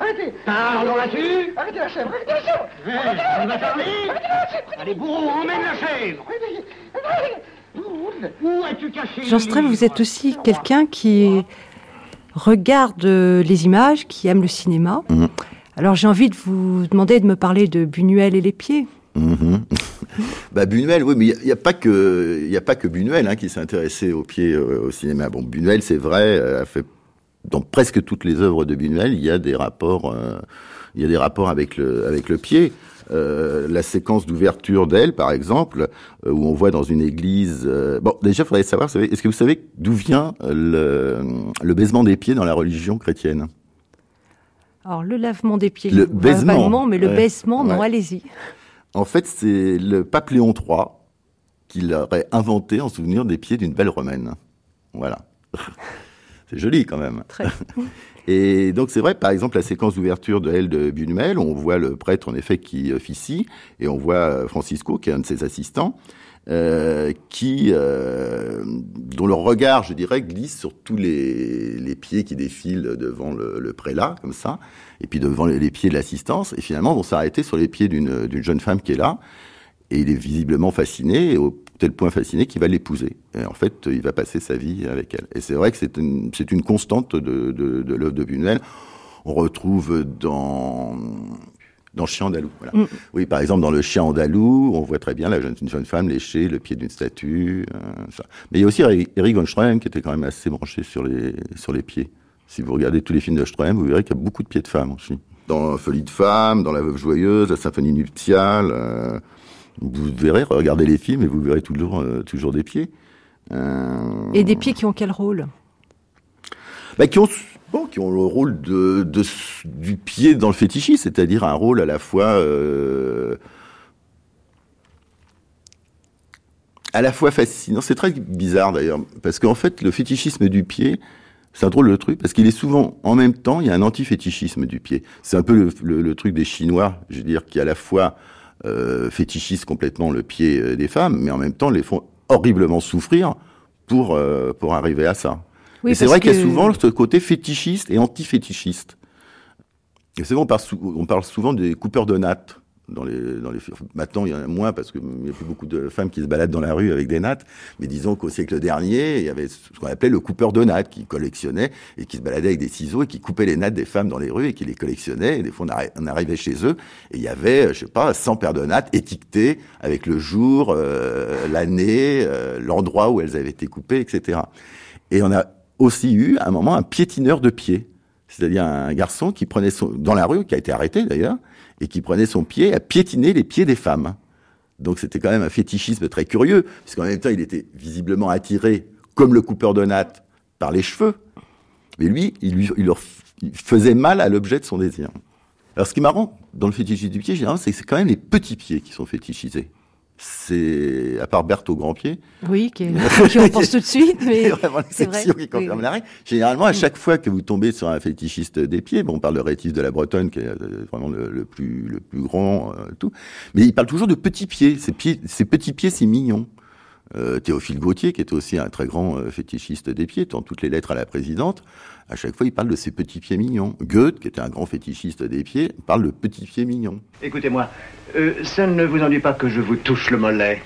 Arrêtez Parlons là-dessus. Arrêtez la chèvre Arrêtez la chèvre Tu vas parler Allez, bourreau, emmène la chèvre. Où as-tu caché Jean Strel, vous êtes aussi quelqu'un qui regarde les images, qui aime le cinéma. Mhm. Alors j'ai envie de vous demander de me parler de Buñuel et les pieds. Mhm. Bah, Buñuel, oui, mais il n'y a, pas que il a pas que Buñuel hein, qui s'est intéressé au pied euh, au cinéma. Bon, Buñuel, c'est vrai, euh, a fait dans presque toutes les œuvres de Buñuel, il y a des rapports, euh, il y a des rapports avec le avec le pied. Euh, la séquence d'ouverture d'elle, par exemple, euh, où on voit dans une église. euh, Bon, déjà, il faudrait savoir, est-ce que vous savez d'où vient le, le baisement des pieds dans la religion chrétienne? Alors le lavement des pieds, Le baisement. mais le Ouais. baissement, non, Ouais. allez-y. En fait, c'est le pape Léon III qui l'aurait inventé en souvenir des pieds d'une belle romaine. Voilà. c'est joli quand même. Très. Et donc c'est vrai, par exemple, la séquence d'ouverture de L de Buñuel, on voit le prêtre en effet qui officie, et on voit euh, Francisco, qui est un de ses assistants, euh, qui, euh, dont le regard, je dirais, glisse sur tous les, les pieds qui défilent devant le, prélat, comme ça, et puis devant les, pieds de l'assistance, et finalement vont s'arrêter sur les pieds d'une jeune femme qui est là, et il est visiblement fasciné, et au tel point fasciné qu'il va l'épouser. Et en fait, il va passer sa vie avec elle. Et c'est vrai que c'est une, une constante de, de, de l'œuvre de Buñuel. On retrouve dans Dans Chien andalou, voilà. Mm. Oui, par exemple, dans le Chien andalou, on voit très bien la jeune, une jeune femme lécher le pied d'une statue. euh, ça. Mais il y a aussi Eric von Stroheim qui était quand même assez branché sur les, sur les pieds. Si vous regardez tous les films de Stroheim, vous verrez qu'il y a beaucoup de pieds de femmes aussi. Dans Folie de femme, dans La Veuve Joyeuse, La Symphonie nuptiale, euh, vous verrez, regardez les films et vous verrez toujours, euh, toujours des pieds. Euh, Et des pieds qui ont quel rôle? bah, qui ont bon, qui ont le rôle de, du pied dans le fétichisme, c'est-à-dire un rôle à la fois euh, à la fois fascinant. C'est très bizarre d'ailleurs, parce qu'en fait, le fétichisme du pied, c'est un drôle de truc, parce qu'il est souvent, en même temps, il y a un anti-fétichisme du pied. C'est un peu le, le- le truc des Chinois, je veux dire, qui à la fois euh, fétichisent complètement le pied euh, des femmes, mais en même temps les font horriblement souffrir pour, euh, pour arriver à ça. Oui, et c'est vrai qu'il y a souvent ce côté fétichiste et anti-fétichiste. Et c'est vrai, on parle, sou- on parle souvent des coupeurs de nattes. Dans les, dans les, maintenant, il y en a moins parce qu'il n'y a plus beaucoup de femmes qui se baladent dans la rue avec des nattes. Mais disons qu'au siècle dernier, il y avait ce qu'on appelait le coupeur de nattes qui collectionnait et qui se baladait avec des ciseaux et qui coupait les nattes des femmes dans les rues et qui les collectionnait. Et des fois, on, arri- on arrivait chez eux et il y avait, je sais pas, 100 paires de nattes étiquetées avec le jour, euh, l'année, euh, l'endroit où elles avaient été coupées, etc. Et on a aussi eu, à un moment, un piétineur de pied. C'est-à-dire un garçon qui prenait son, dans la rue, qui a été arrêté d'ailleurs, et qui prenait son pied à piétiner les pieds des femmes. Donc c'était quand même un fétichisme très curieux, puisqu'en même temps il était visiblement attiré, comme le coupeur de nattes, par les cheveux. Mais lui, il, lui, leur il faisait mal à l'objet de son désir. Alors ce qui est marrant dans le fétichisme du pied, généralement, c'est que c'est quand même les petits pieds qui sont fétichisés. C'est, à part Berthe au grand pied, Oui, qui, qui on pense tout de suite, mais c'est vraiment vrai. l'exception qui confirme Oui. la règle. Généralement, à chaque fois que vous tombez sur un fétichiste des pieds, bon, on parle de Rétif de la Bretonne, qui est euh, vraiment le, le plus, le plus grand, euh, tout, mais il parle toujours de petits pieds. Ces, pieds, ces petits pieds, c'est mignon. Euh, Théophile Gautier, qui était aussi un très grand euh, fétichiste des pieds, dans toutes les lettres à la présidente, à chaque fois, il parle de ses petits pieds mignons. Goethe, qui était un grand fétichiste des pieds, parle de petits pieds mignons. Écoutez-moi, euh, ça ne vous ennuie pas que je vous touche le mollet?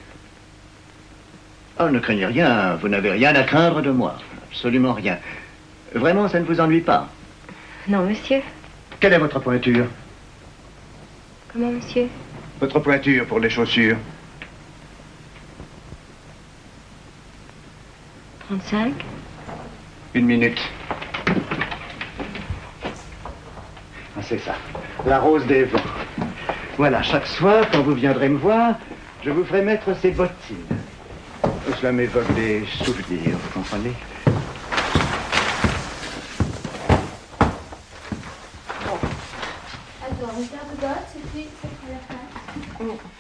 Oh, ne craignez rien, vous n'avez rien à craindre de moi. Absolument rien. Vraiment, ça ne vous ennuie pas? Non, monsieur. Quelle est votre pointure? Comment, monsieur? Votre pointure pour les chaussures 35 Une minute. Ah, c'est ça. La rose des vents. Voilà, chaque soir, quand vous viendrez me voir, je vous ferai mettre ces bottines. Cela m'évoque des souvenirs, vous comprenez? Attends, une paire de bottes et puis c'est la fin.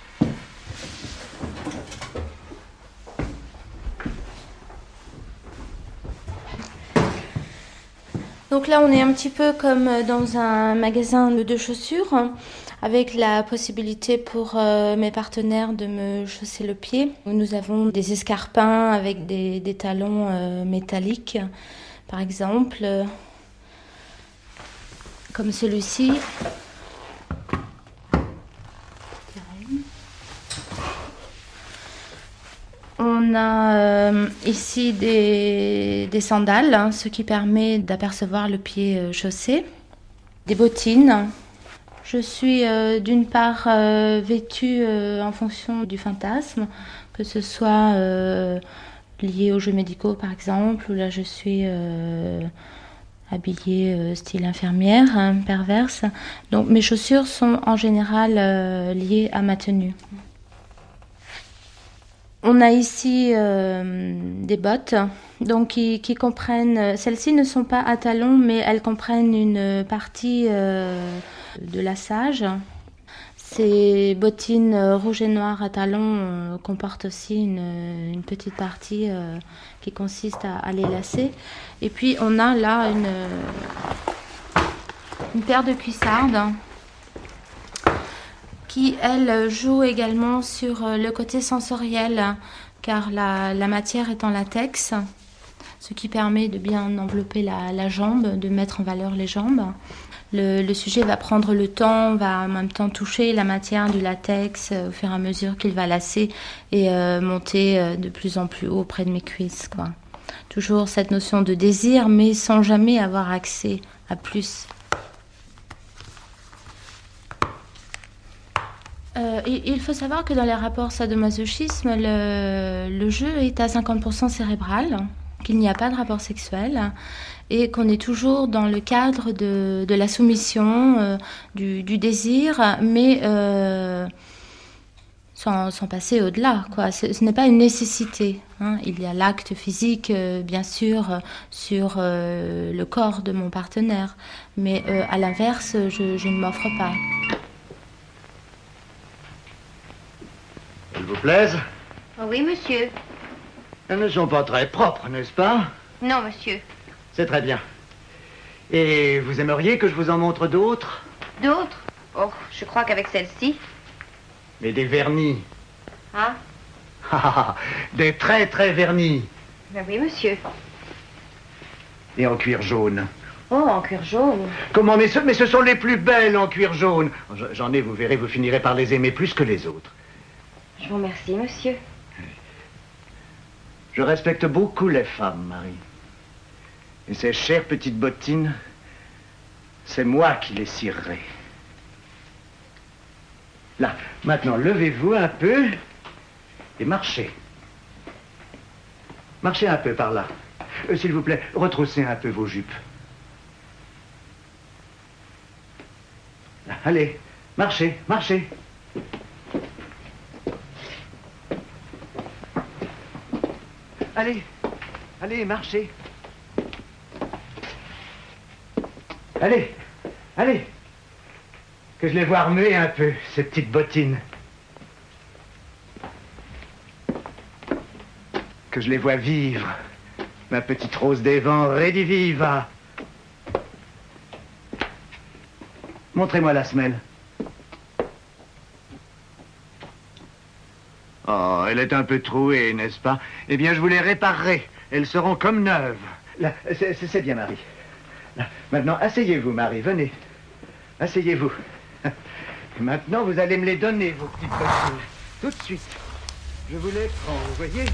Donc là, on est un petit peu comme dans un magasin de chaussures, hein, avec la possibilité pour euh, mes partenaires de me chausser le pied. Nous avons des escarpins avec des, des talons euh, métalliques, par exemple, euh, comme celui-ci. On a euh, ici des, sandales, hein, ce qui permet d'apercevoir le pied euh, chaussé. Des bottines. Je suis euh, d'une part vêtue en fonction du fantasme, que ce soit lié aux jeux médicaux par exemple, où là je suis habillée style infirmière, hein, perverse. Donc mes chaussures sont en général liées à ma tenue. On a ici euh, des bottes donc qui, comprennent. Celles-ci ne sont pas à talons, mais elles comprennent une partie euh, de lassage. Ces bottines euh, rouges et noires à talons comportent aussi une, petite partie qui consiste à, à les lasser. Et puis on a là une, une paire de cuissardes qui, elle, joue également sur euh, le côté sensoriel, car la, matière est en latex, ce qui permet de bien envelopper la, jambe, de mettre en valeur les jambes. Le, sujet va prendre le temps, va en même temps toucher la matière du latex euh, au fur et à mesure qu'il va lasser et euh, monter de plus en plus haut près de mes cuisses. Quoi. Toujours cette notion de désir, mais sans jamais avoir accès à plus. Il faut savoir que dans les rapports sadomasochisme, le, jeu est à 50% cérébral, qu'il n'y a pas de rapport sexuel et qu'on est toujours dans le cadre de, de la soumission, euh, du, désir, mais euh, sans, sans, passer au-delà. Quoi. Ce, n'est pas une nécessité. Hein. Il y a l'acte physique, euh, bien sûr, sur euh, le corps de mon partenaire, mais euh, à l'inverse, je, ne m'offre pas. Elles vous plaisent oh Oui, monsieur. Elles ne sont pas très propres, n'est-ce pas Non, monsieur. C'est très bien. Et vous aimeriez que je vous en montre d'autres D'autres Oh, je crois qu'avec celle-ci. Mais des vernis. Ah Des très très vernis. Ben oui, monsieur. Et en cuir jaune. Oh, en cuir jaune. Comment mais ce, mais ce sont les plus belles en cuir jaune. J'en ai, vous verrez, vous finirez par les aimer plus que les autres. Je vous remercie, monsieur. Je respecte beaucoup les femmes, Marie. Et ces chères petites bottines, c'est moi qui les cirerai. Là, maintenant, levez-vous un peu et marchez. Marchez un peu par là. Euh, S'il vous plaît, retroussez un peu vos jupes. Allez, marchez, marchez. Allez, allez, marchez. Allez, allez. Que je les vois remuer un peu, ces petites bottines. Que je les vois vivre. Ma petite rose des vents rediviva. Montrez-moi la semelle. Oh, elle est un peu trouée, n'est-ce pas? Eh bien, je vous les réparerai. Elles seront comme neuves. Là, c'est bien, Marie. Là, maintenant, asseyez-vous, Marie. Venez. Asseyez-vous. Maintenant, vous allez me les donner, vos petites bottines. Tout de suite. Je vous les prends, vous voyez?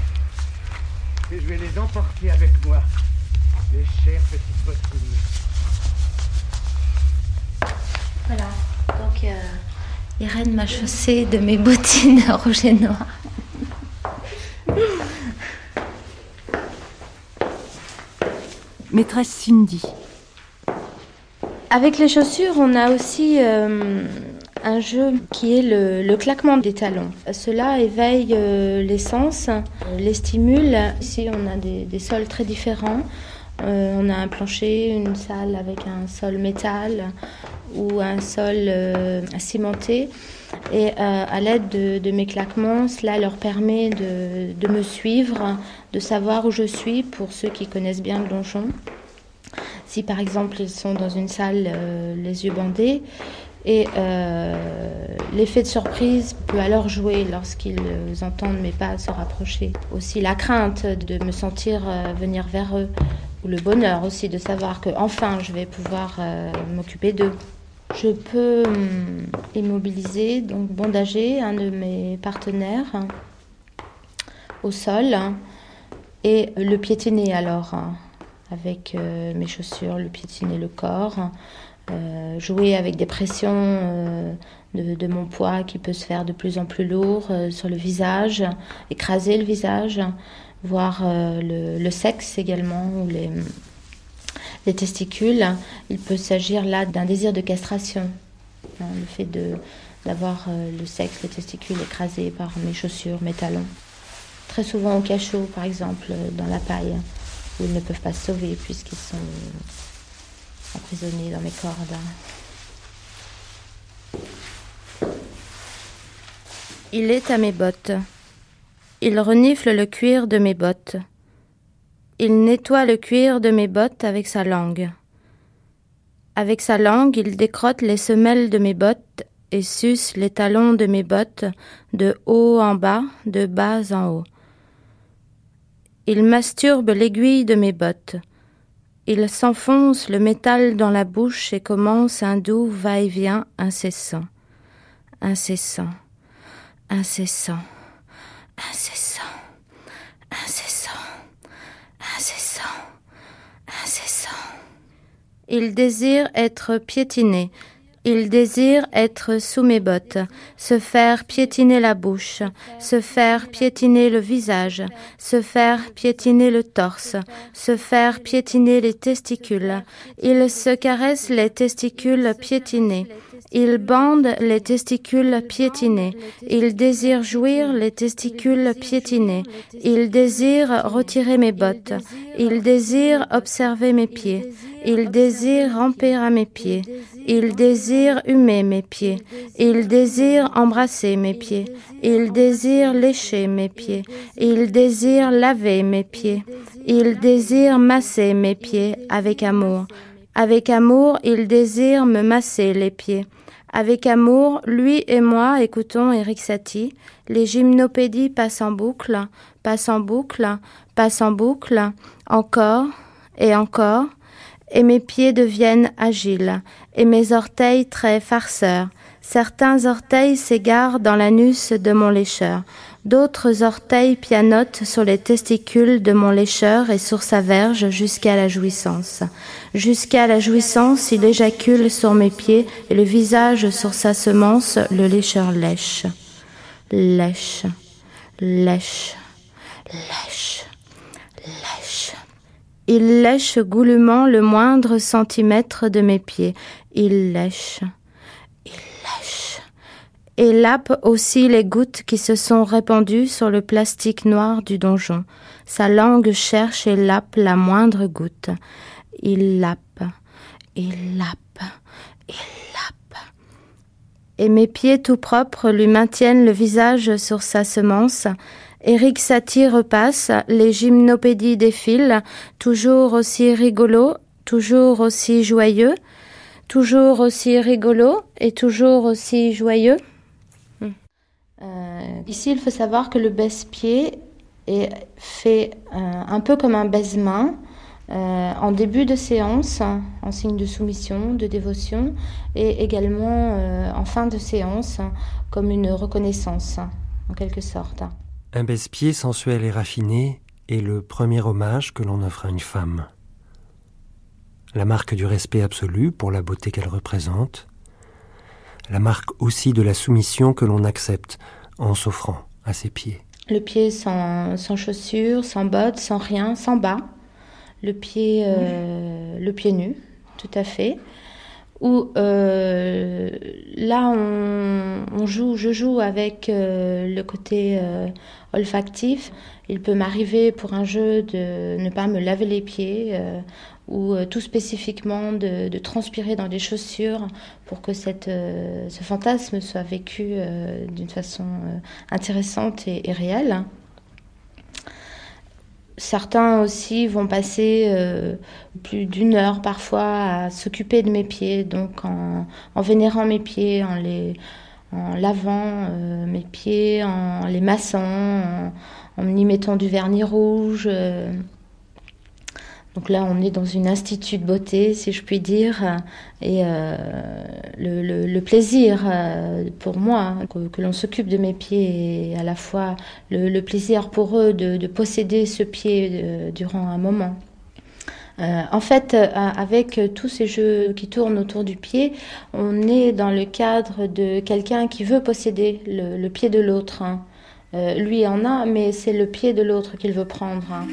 Et je vais les emporter avec moi. Les chères petites bottines. Voilà. Donc, euh, Irène m'a chaussé de mes bottines rouges et noires. Maîtresse Cindy. Avec les chaussures, on a aussi euh, un jeu qui est le, claquement des talons. Cela éveille euh, les sens, les stimule. Ici, on a des, des sols très différents. Euh, on a un plancher, une salle avec un sol métal ou un sol euh, cimenté. Et euh, à l'aide de, mes claquements, cela leur permet de, me suivre, de savoir où je suis pour ceux qui connaissent bien le donjon. Si par exemple ils sont dans une salle euh, les yeux bandés, et euh, l'effet de surprise peut alors jouer lorsqu'ils entendent mes pas se rapprocher. Aussi la crainte de me sentir venir vers eux, ou le bonheur aussi de savoir que enfin je vais pouvoir m'occuper d'eux. Je peux hum, immobiliser, donc bondager un de mes partenaires au sol et le piétiner alors avec euh, mes chaussures, le piétiner le corps. Euh, jouer avec des pressions euh, de, mon poids qui peut se faire de plus en plus lourd sur le visage, écraser le visage, voir le, le, sexe également ou les, les, testicules. Il peut s'agir là d'un désir de castration, hein, le fait de d'avoir le sexe, les testicules écrasés par mes chaussures, mes talons. Très souvent au cachot, par exemple, dans la paille, où ils ne peuvent pas se sauver puisqu'ils sont emprisonné dans mes cordes. Il est à mes bottes. Il renifle le cuir de mes bottes. Il nettoie le cuir de mes bottes avec sa langue. Avec sa langue, il décrotte les semelles de mes bottes et suce les talons de mes bottes de haut en bas, de bas en haut. Il masturbe l'aiguille de mes bottes. Il s'enfonce le métal dans la bouche et commence un doux va-et-vient incessant, incessant, incessant, incessant, incessant, incessant, incessant. Il désire être piétiné, Il désire être sous mes bottes, se faire piétiner la bouche, se faire piétiner le visage, se faire piétiner le torse, se faire piétiner les testicules. Il se caresse les testicules piétinés. Il bande les testicules piétinés. Il désire jouir les testicules piétinés. Il désire retirer mes bottes. Il désire observer mes pieds. Il désire ramper à mes pieds. Il désire humer mes pieds. Il désire embrasser mes pieds. Il désire lécher mes pieds. Il désire laver mes pieds. Il désire masser mes pieds avec amour. Avec amour, il désire me masser les pieds. Avec amour, lui et moi écoutons Eric Satie. Les gymnopédies passent en boucle, passent en boucle, passent en boucle, encore et encore, et mes pieds deviennent agiles, et mes orteils très farceurs. Certains orteils s'égarent dans l'anus de mon lécheur. D'autres orteils pianotent sur les testicules de mon lécheur et sur sa verge jusqu'à la jouissance. Jusqu'à la jouissance, il éjacule sur mes pieds et le visage sur sa semence, le lécheur lèche. Lèche, lèche, lèche, lèche. Il lèche goulûment le moindre centimètre de mes pieds. Il lèche et lappe aussi les gouttes qui se sont répandues sur le plastique noir du donjon. Sa langue cherche et lappe la moindre goutte. Il lappe, il lappe, il lappe. Et mes pieds tout propres lui maintiennent le visage sur sa semence. Eric Satie repasse, les gymnopédies défilent, toujours aussi rigolo, toujours aussi joyeux, toujours aussi rigolo et toujours aussi joyeux. Euh, ici, il faut savoir que le baisse-pied est fait euh, un peu comme un baise-main. Euh, en début de séance, en signe de soumission, de dévotion, et également en fin de séance, comme une reconnaissance, en quelque sorte. Un baisse-pied sensuel et raffiné est le premier hommage que l'on offre à une femme. La marque du respect absolu pour la beauté qu'elle représente, la marque aussi de la soumission que l'on accepte en s'offrant à ses pieds. Le pied sans, sans chaussures, sans bottes, sans rien, sans bas. Le pied, euh, le pied nu, tout à fait. Où euh, là, on, joue, je joue avec euh, le côté olfactif. Il peut m'arriver pour un jeu de ne pas me laver les pieds ou euh, tout spécifiquement de, transpirer dans des chaussures pour que cette, euh, ce fantasme soit vécu euh, d'une façon intéressante et, réelle. Certains aussi vont passer plus d'une heure parfois à s'occuper de mes pieds, donc en, vénérant mes pieds, en les en lavant mes pieds, en les massant, en, en y mettant du vernis rouge. Donc là, on est dans une institut de beauté, si je puis dire, et euh, le, plaisir euh, pour moi que, l'on s'occupe de mes pieds et à la fois le, plaisir pour eux de, posséder ce pied euh, durant un moment. en fait, avec tous ces jeux qui tournent autour du pied, on est dans le cadre de quelqu'un qui veut posséder le, pied de l'autre. Hein. lui en a, mais c'est le pied de l'autre qu'il veut prendre. Hein.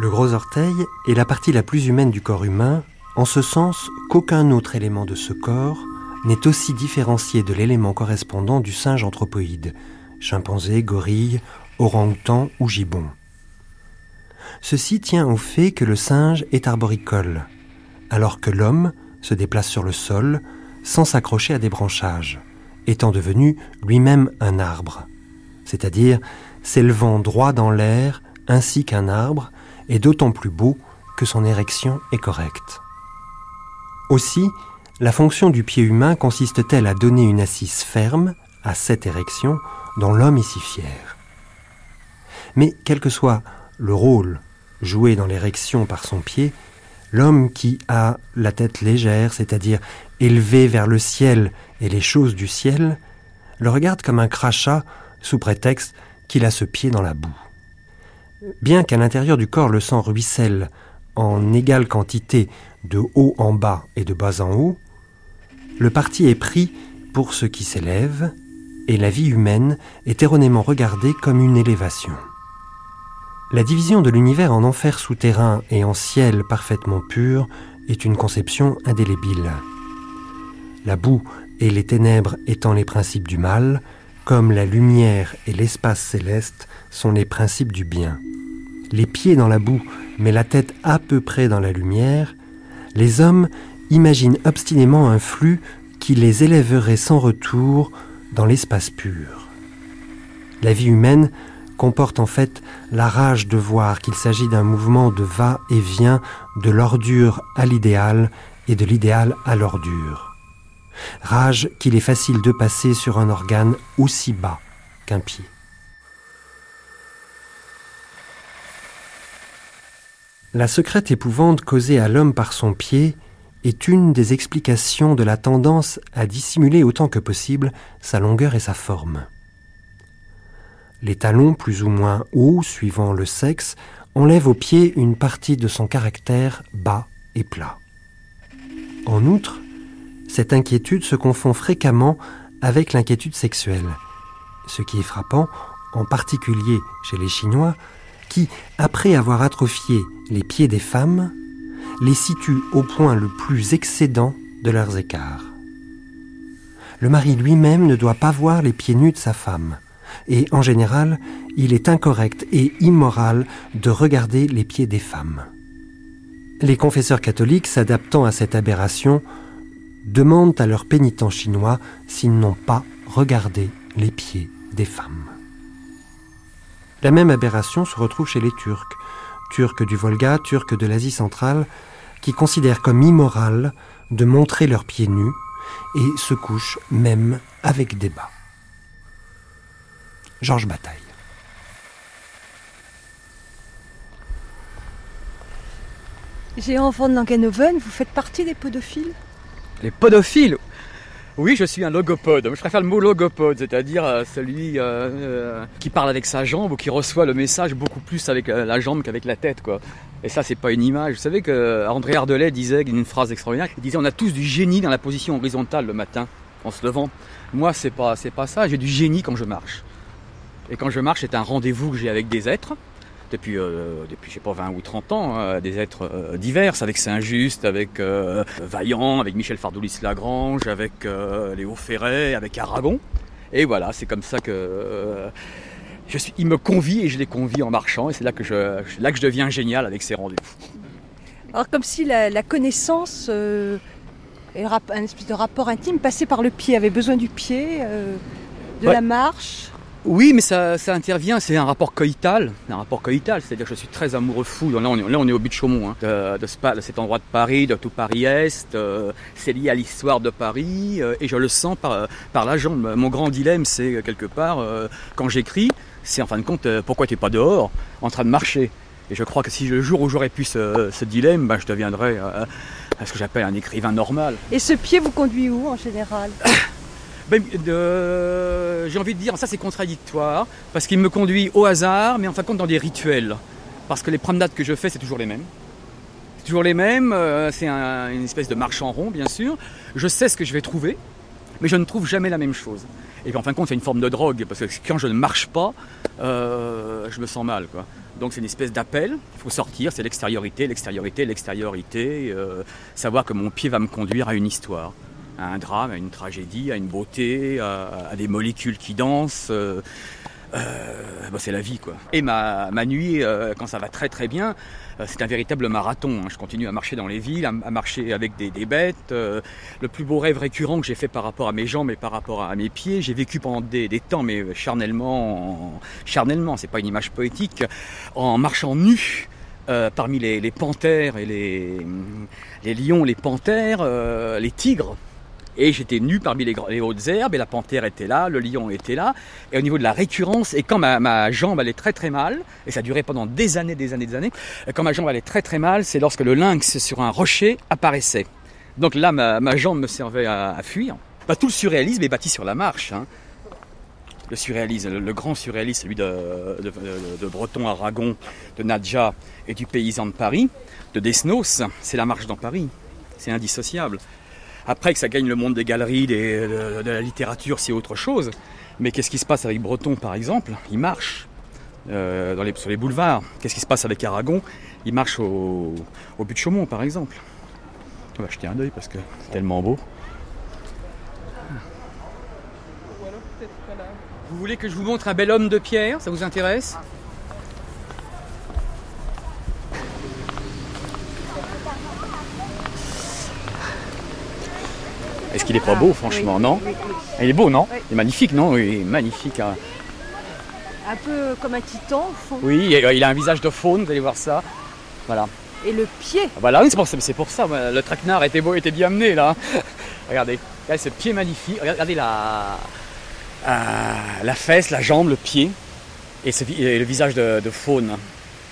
Le gros orteil est la partie la plus humaine du corps humain, en ce sens qu'aucun autre élément de ce corps n'est aussi différencié de l'élément correspondant du singe anthropoïde, chimpanzé, gorille, orang-outan ou gibbon. Ceci tient au fait que le singe est arboricole, alors que l'homme se déplace sur le sol sans s'accrocher à des branchages, étant devenu lui-même un arbre, c'est-à-dire s'élevant droit dans l'air ainsi qu'un arbre est d'autant plus beau que son érection est correcte. Aussi, la fonction du pied humain consiste-t-elle à donner une assise ferme à cette érection dont l'homme est si fier. Mais quel que soit le rôle joué dans l'érection par son pied, l'homme qui a la tête légère, c'est-à-dire élevée vers le ciel et les choses du ciel, le regarde comme un crachat sous prétexte qu'il a ce pied dans la boue. Bien qu'à l'intérieur du corps le sang ruisselle en égale quantité de haut en bas et de bas en haut, le parti est pris pour ce qui s'élève, et la vie humaine est erronément regardée comme une élévation. La division de l'univers en enfer souterrain et en ciel parfaitement pur est une conception indélébile. La boue et les ténèbres étant les principes du mal, comme la lumière et l'espace céleste sont les principes du bien. Les pieds dans la boue, mais la tête à peu près dans la lumière, les hommes imaginent obstinément un flux qui les élèverait sans retour dans l'espace pur. La vie humaine comporte en fait la rage de voir qu'il s'agit d'un mouvement de va-et-vient de l'ordure à l'idéal et de l'idéal à l'ordure. Rage qu'il est facile de passer sur un organe aussi bas qu'un pied. La secrète épouvante causée à l'homme par son pied est une des explications de la tendance à dissimuler autant que possible sa longueur et sa forme. Les talons plus ou moins hauts, suivant le sexe, enlèvent au pied une partie de son caractère bas et plat. En outre, cette inquiétude se confond fréquemment avec l'inquiétude sexuelle, ce qui est frappant en particulier chez les Chinois, qui, après avoir atrophié les pieds des femmes, les situent au point le plus excédent de leurs écarts. Le mari lui-même ne doit pas voir les pieds nus de sa femme, et en général, il est incorrect et immoral de regarder les pieds des femmes. Les confesseurs catholiques, s'adaptant à cette aberration, demandent à leurs pénitents chinois s'ils n'ont pas regardé les pieds des femmes. La même aberration se retrouve chez les Turcs, Turcs du Volga, Turcs de l'Asie centrale, qui considèrent comme immoral de montrer leurs pieds nus et se couchent même avec des bas. Georges Bataille. Géant von Langenhoven, vous faites partie des podophiles Les podophiles oui, je suis un logopode. Je préfère le mot logopode, c'est-à-dire euh, celui euh, euh, qui parle avec sa jambe ou qui reçoit le message beaucoup plus avec la jambe qu'avec la tête, quoi. Et ça, c'est pas une image. Vous savez que André Ardelet disait une phrase extraordinaire. Il disait on a tous du génie dans la position horizontale le matin, en se levant. Moi, c'est pas, c'est pas ça. J'ai du génie quand je marche. Et quand je marche, c'est un rendez-vous que j'ai avec des êtres depuis, euh, depuis je sais pas, 20 ou 30 ans, hein, des êtres euh, divers, avec Saint-Just, avec euh, Vaillant, avec Michel Fardoulis-Lagrange, avec Léo Ferret, avec Aragon. Et voilà, c'est comme ça que je suis, il me convie et je les convie en marchant, et c'est là que je, là que je deviens génial avec ces rendez-vous. Alors comme si la, connaissance et un espèce de rapport intime passait par le pied, avait besoin du pied, de la marche. Oui, mais ça, ça intervient, c'est un rapport coïtal, un rapport coïtal, c'est-à-dire que je suis très amoureux fou. Là, on est, là, on est au but de Chaumont, hein, de, de, cet endroit de Paris, de tout Paris-Est. Euh, c'est lié à l'histoire de Paris, euh, et je le sens par, par la jambe. Mon grand dilemme, c'est euh, quelque part, quand j'écris, c'est en fin de compte, pourquoi tu n'es pas dehors, en train de marcher? Et je crois que si le jour où j'aurais pu ce, ce dilemme, ben, je deviendrais ce que j'appelle un écrivain normal. Et ce pied vous conduit où en général? ben, j'ai envie de dire, ça c'est contradictoire, parce qu'il me conduit au hasard, mais en fin de compte dans des rituels. Parce que les promenades que je fais, c'est toujours les mêmes. C'est toujours les mêmes, euh, c'est une espèce de marche en rond, bien sûr. Je sais ce que je vais trouver, mais je ne trouve jamais la même chose. Et puis en fin de compte, c'est une forme de drogue, parce que quand je ne marche pas, euh, je me sens mal. Donc c'est une espèce d'appel, il faut sortir, c'est l'extériorité, l'extériorité, l'extériorité, euh, savoir que mon pied va me conduire à une histoire à un drame, à une tragédie, à une beauté, à, des molécules qui dansent. Euh, euh, bah, c'est la vie quoi. Et ma, nuit, euh, quand ça va très très bien, c'est un véritable marathon. Hein. Je continue à marcher dans les villes, à, marcher avec des, bêtes. le plus beau rêve récurrent que j'ai fait par rapport à mes jambes et par rapport à, mes pieds, j'ai vécu pendant des, temps, mais charnellement, charnellement, c'est pas une image poétique, en marchant nu. parmi les, panthères et les lions, les panthères, les tigres, et j'étais nu parmi les, hautes herbes, et la panthère était là, le lion était là. Et au niveau de la récurrence, et quand ma, jambe allait très très mal, et ça durait pendant des années, des années, des années, quand ma jambe allait très très mal, c'est lorsque le lynx sur un rocher apparaissait. Donc là, ma, jambe me servait à, fuir. Bah, tout le surréalisme est bâti sur la marche. Hein. le surréalisme, le, grand surréalisme, celui de- de Breton Aragon, de Nadja et du paysan de Paris, de Desnos, c'est la marche dans Paris. C'est indissociable. Après que ça gagne le monde des galeries, des- de, de la littérature, c'est autre chose. Mais qu'est-ce qui se passe avec Breton, par exemple? Il marche euh, dans les, sur les boulevards. Qu'est-ce qui se passe avec Aragon? Il marche au, au but de Chaumont, par exemple. On va jeter un œil parce que c'est tellement beau. Vous voulez que je vous montre un bel homme de pierre? Ça vous intéresse? Est-ce qu'il est pas beau, franchement, non. Il est beau, non. Il est magnifique, non Oui, magnifique. hein. Un peu comme un titan au fond. Oui, et, euh, il a un visage de faune, vous allez voir ça. Voilà. Et le pied. Voilà, oui, c'est pour, c'est pour ça, le traquenard était beau, était bien amené là. regardez, regardez ce pied magnifique. Regardez la, euh, la fesse, la jambe, le pied et, ce vi- et le visage de, de faune.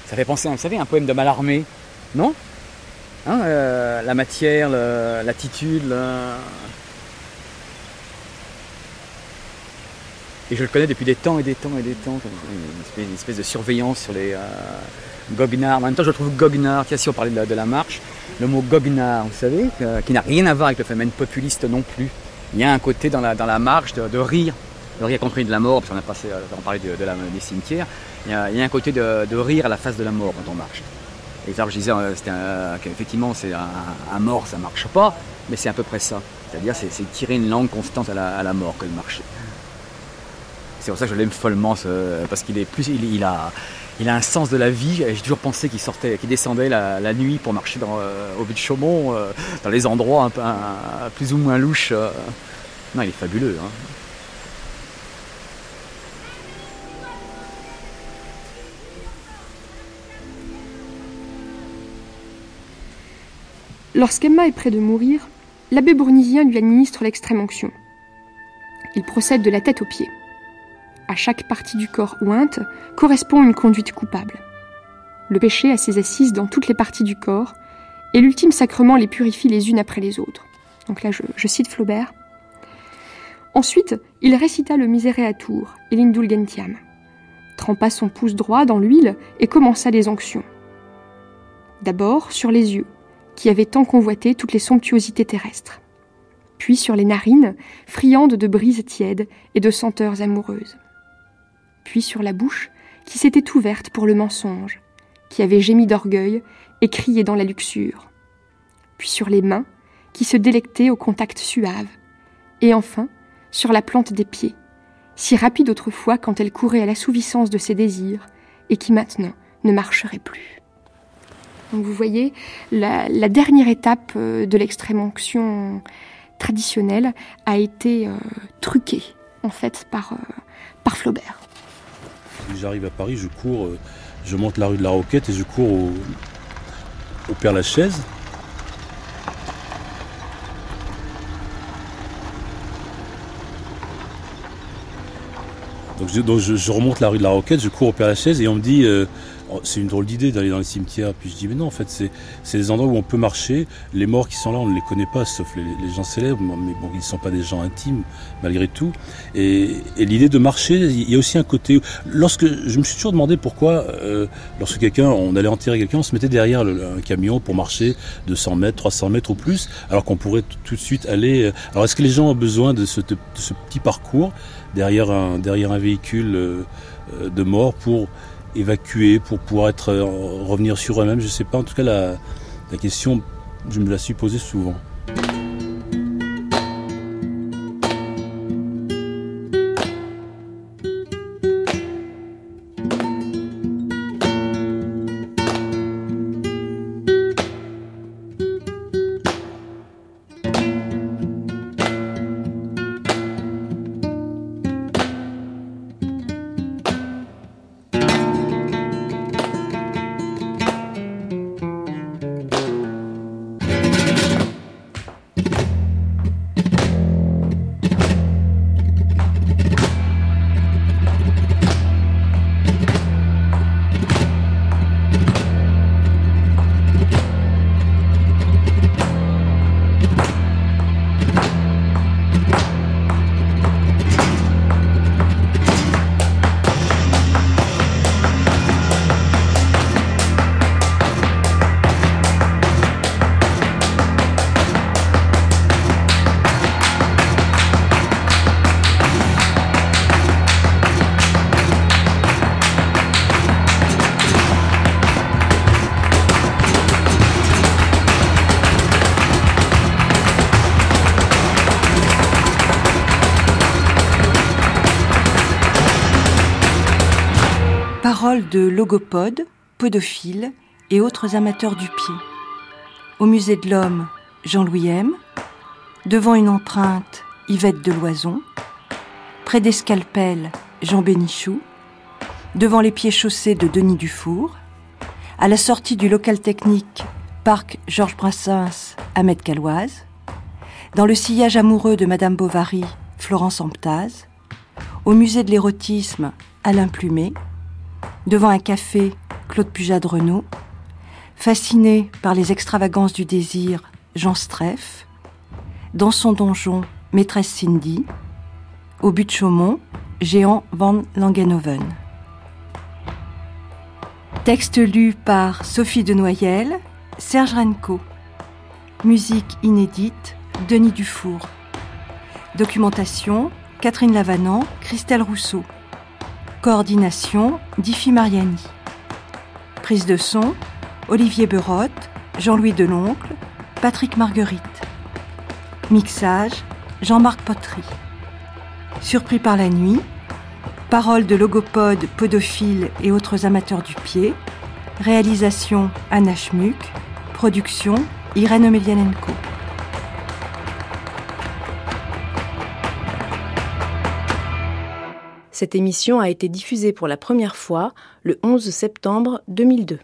Ça fait penser, vous savez, à un poème de Mallarmé, non? Hein, euh, La matière, le- l'attitude. le- Et je le connais depuis des temps et des temps et des temps. Une espèce, de surveillance sur les euh, goguenards. En même temps, je le trouve goguenard. Tiens, si on parlait de la, marche, le mot goguenard, vous savez, que- qui n'a rien à voir avec le phénomène populiste non plus. Il y a un côté dans la, dans la marche de, rire, de rire contre de la mort, parce qu'on a passé, euh, on parlait de, la- des cimetières. Il y, a, un côté de, rire à la face de la mort quand on marche. Et alors je disais euh, c'était qu'effectivement c'est un, un mort, ça marche pas, mais c'est à peu près ça. C'est-à-dire c'est, tirer une langue constante à la, à la mort que de marcher. C'est pour ça que je l'aime follement, ce- parce qu'il est plus, il, a, il a un sens de la vie. J'ai toujours pensé qu'il sortait, qu'il descendait la, nuit pour marcher dans, euh, au but de Chaumont, euh, dans les endroits un un- plus ou moins louches. euh. Non, il est fabuleux. hein. Lorsqu'Emma est près de mourir, l'abbé bournisien lui administre l'extrême onction. Il procède de la tête aux pieds. À chaque partie du corps ointe correspond une conduite coupable. Le péché a ses assises dans toutes les parties du corps, et l'ultime sacrement les purifie les unes après les autres. Donc là, je, cite Flaubert. Ensuite, il récita le Misereatur et l'Indulgentiam, trempa son pouce droit dans l'huile et commença les onctions. D'abord sur les yeux, qui avaient tant convoité toutes les somptuosités terrestres, puis sur les narines, friandes de brises tièdes et de senteurs amoureuses, puis sur la bouche, qui s'était ouverte pour le mensonge, qui avait gémi d'orgueil et crié dans la luxure, puis sur les mains, qui se délectaient au contact suave, et enfin sur la plante des pieds, si rapide autrefois quand elle courait à l'assouvissance de ses désirs, et qui maintenant ne marcherait plus. Donc vous voyez, la, dernière étape euh, de l'extrême onction traditionnelle a été euh, truquée, en fait, par, euh, par Flaubert. J'arrive à Paris, je cours, euh, je monte la rue de la Roquette et je cours au, au Père Lachaise. Donc, je, remonte la rue de la Roquette, je cours au Père Lachaise et on me dit euh, c'est une drôle d'idée d'aller dans les cimetières. Puis je dis mais non en fait c'est des endroits où on peut marcher. Les morts qui sont là on ne les connaît pas sauf les, gens célèbres, mais bon ils ne sont pas des gens intimes malgré tout. Et, l'idée de marcher, il y a aussi un côté. Lorsque je me suis toujours demandé pourquoi euh, lorsque quelqu'un on allait enterrer quelqu'un on se mettait derrière le- un camion pour marcher 200 mètres, 300 mètres ou plus, alors qu'on pourrait tout de suite aller. euh, Alors est-ce que les gens ont besoin de ce, petit parcours derrière un, derrière un véhicule euh, de mort pour évacuer, pour pouvoir être, euh, revenir sur eux-mêmes Je sais pas. En tout cas, la question, je me la suis posée souvent. De logopodes, podophiles et autres amateurs du pied. Au musée de l'homme, Jean-Louis M. Devant une empreinte, Yvette Deloison. Près des scalpels, Jean Bénichou. Devant les pieds chaussés de Denis Dufour. À la sortie du local technique, Parc Georges Brassens, Ahmed Caloise. Dans le sillage amoureux de Madame Bovary, Florence Amptaz. Au musée de l'érotisme, Alain Plumet. Devant un café, Claude Pujade Renault. Fasciné par les extravagances du désir, Jean Streff. Dans son donjon, Maîtresse Cindy. Au but de Chaumont, Géant van Langenhoven. Texte lu par Sophie de Noyel, Serge Renko. Musique inédite, Denis Dufour. Documentation, Catherine Lavanant, Christelle Rousseau. Coordination, Diffie Mariani. Prise de son, Olivier Berotte, Jean-Louis Deloncle, Patrick Marguerite. Mixage, Jean-Marc Pottery. Surpris par la nuit, paroles de logopodes, podophiles et autres amateurs du pied. Réalisation Anna Schmuck. Production Irène Omelianenko. Cette émission a été diffusée pour la première fois le 11 septembre 2002.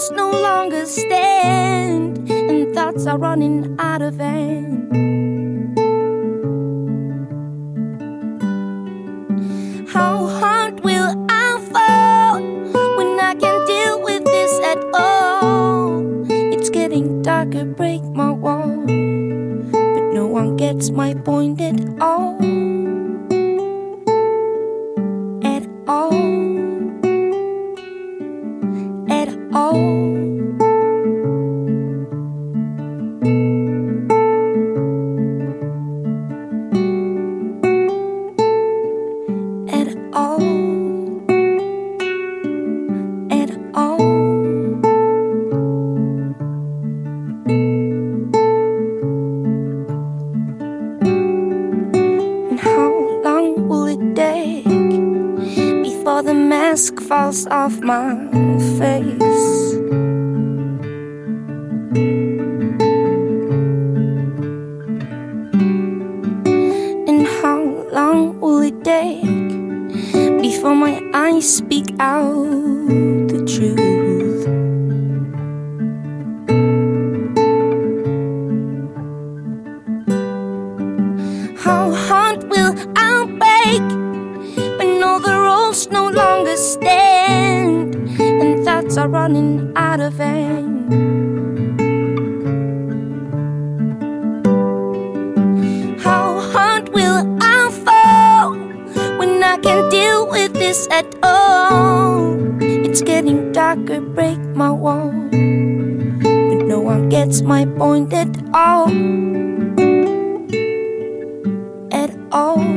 Rules no longer stand and thoughts are running out of hand? How hard will I fall when I can't deal with this at all? It's getting darker, break my wall, but no one gets my point at all. Off my face? And how long will it take before my eyes speak out the truth? Running out of hand? How hard will I fall when I can't deal with this at all? It's getting darker, break my wall, but no one gets my point at all. At all.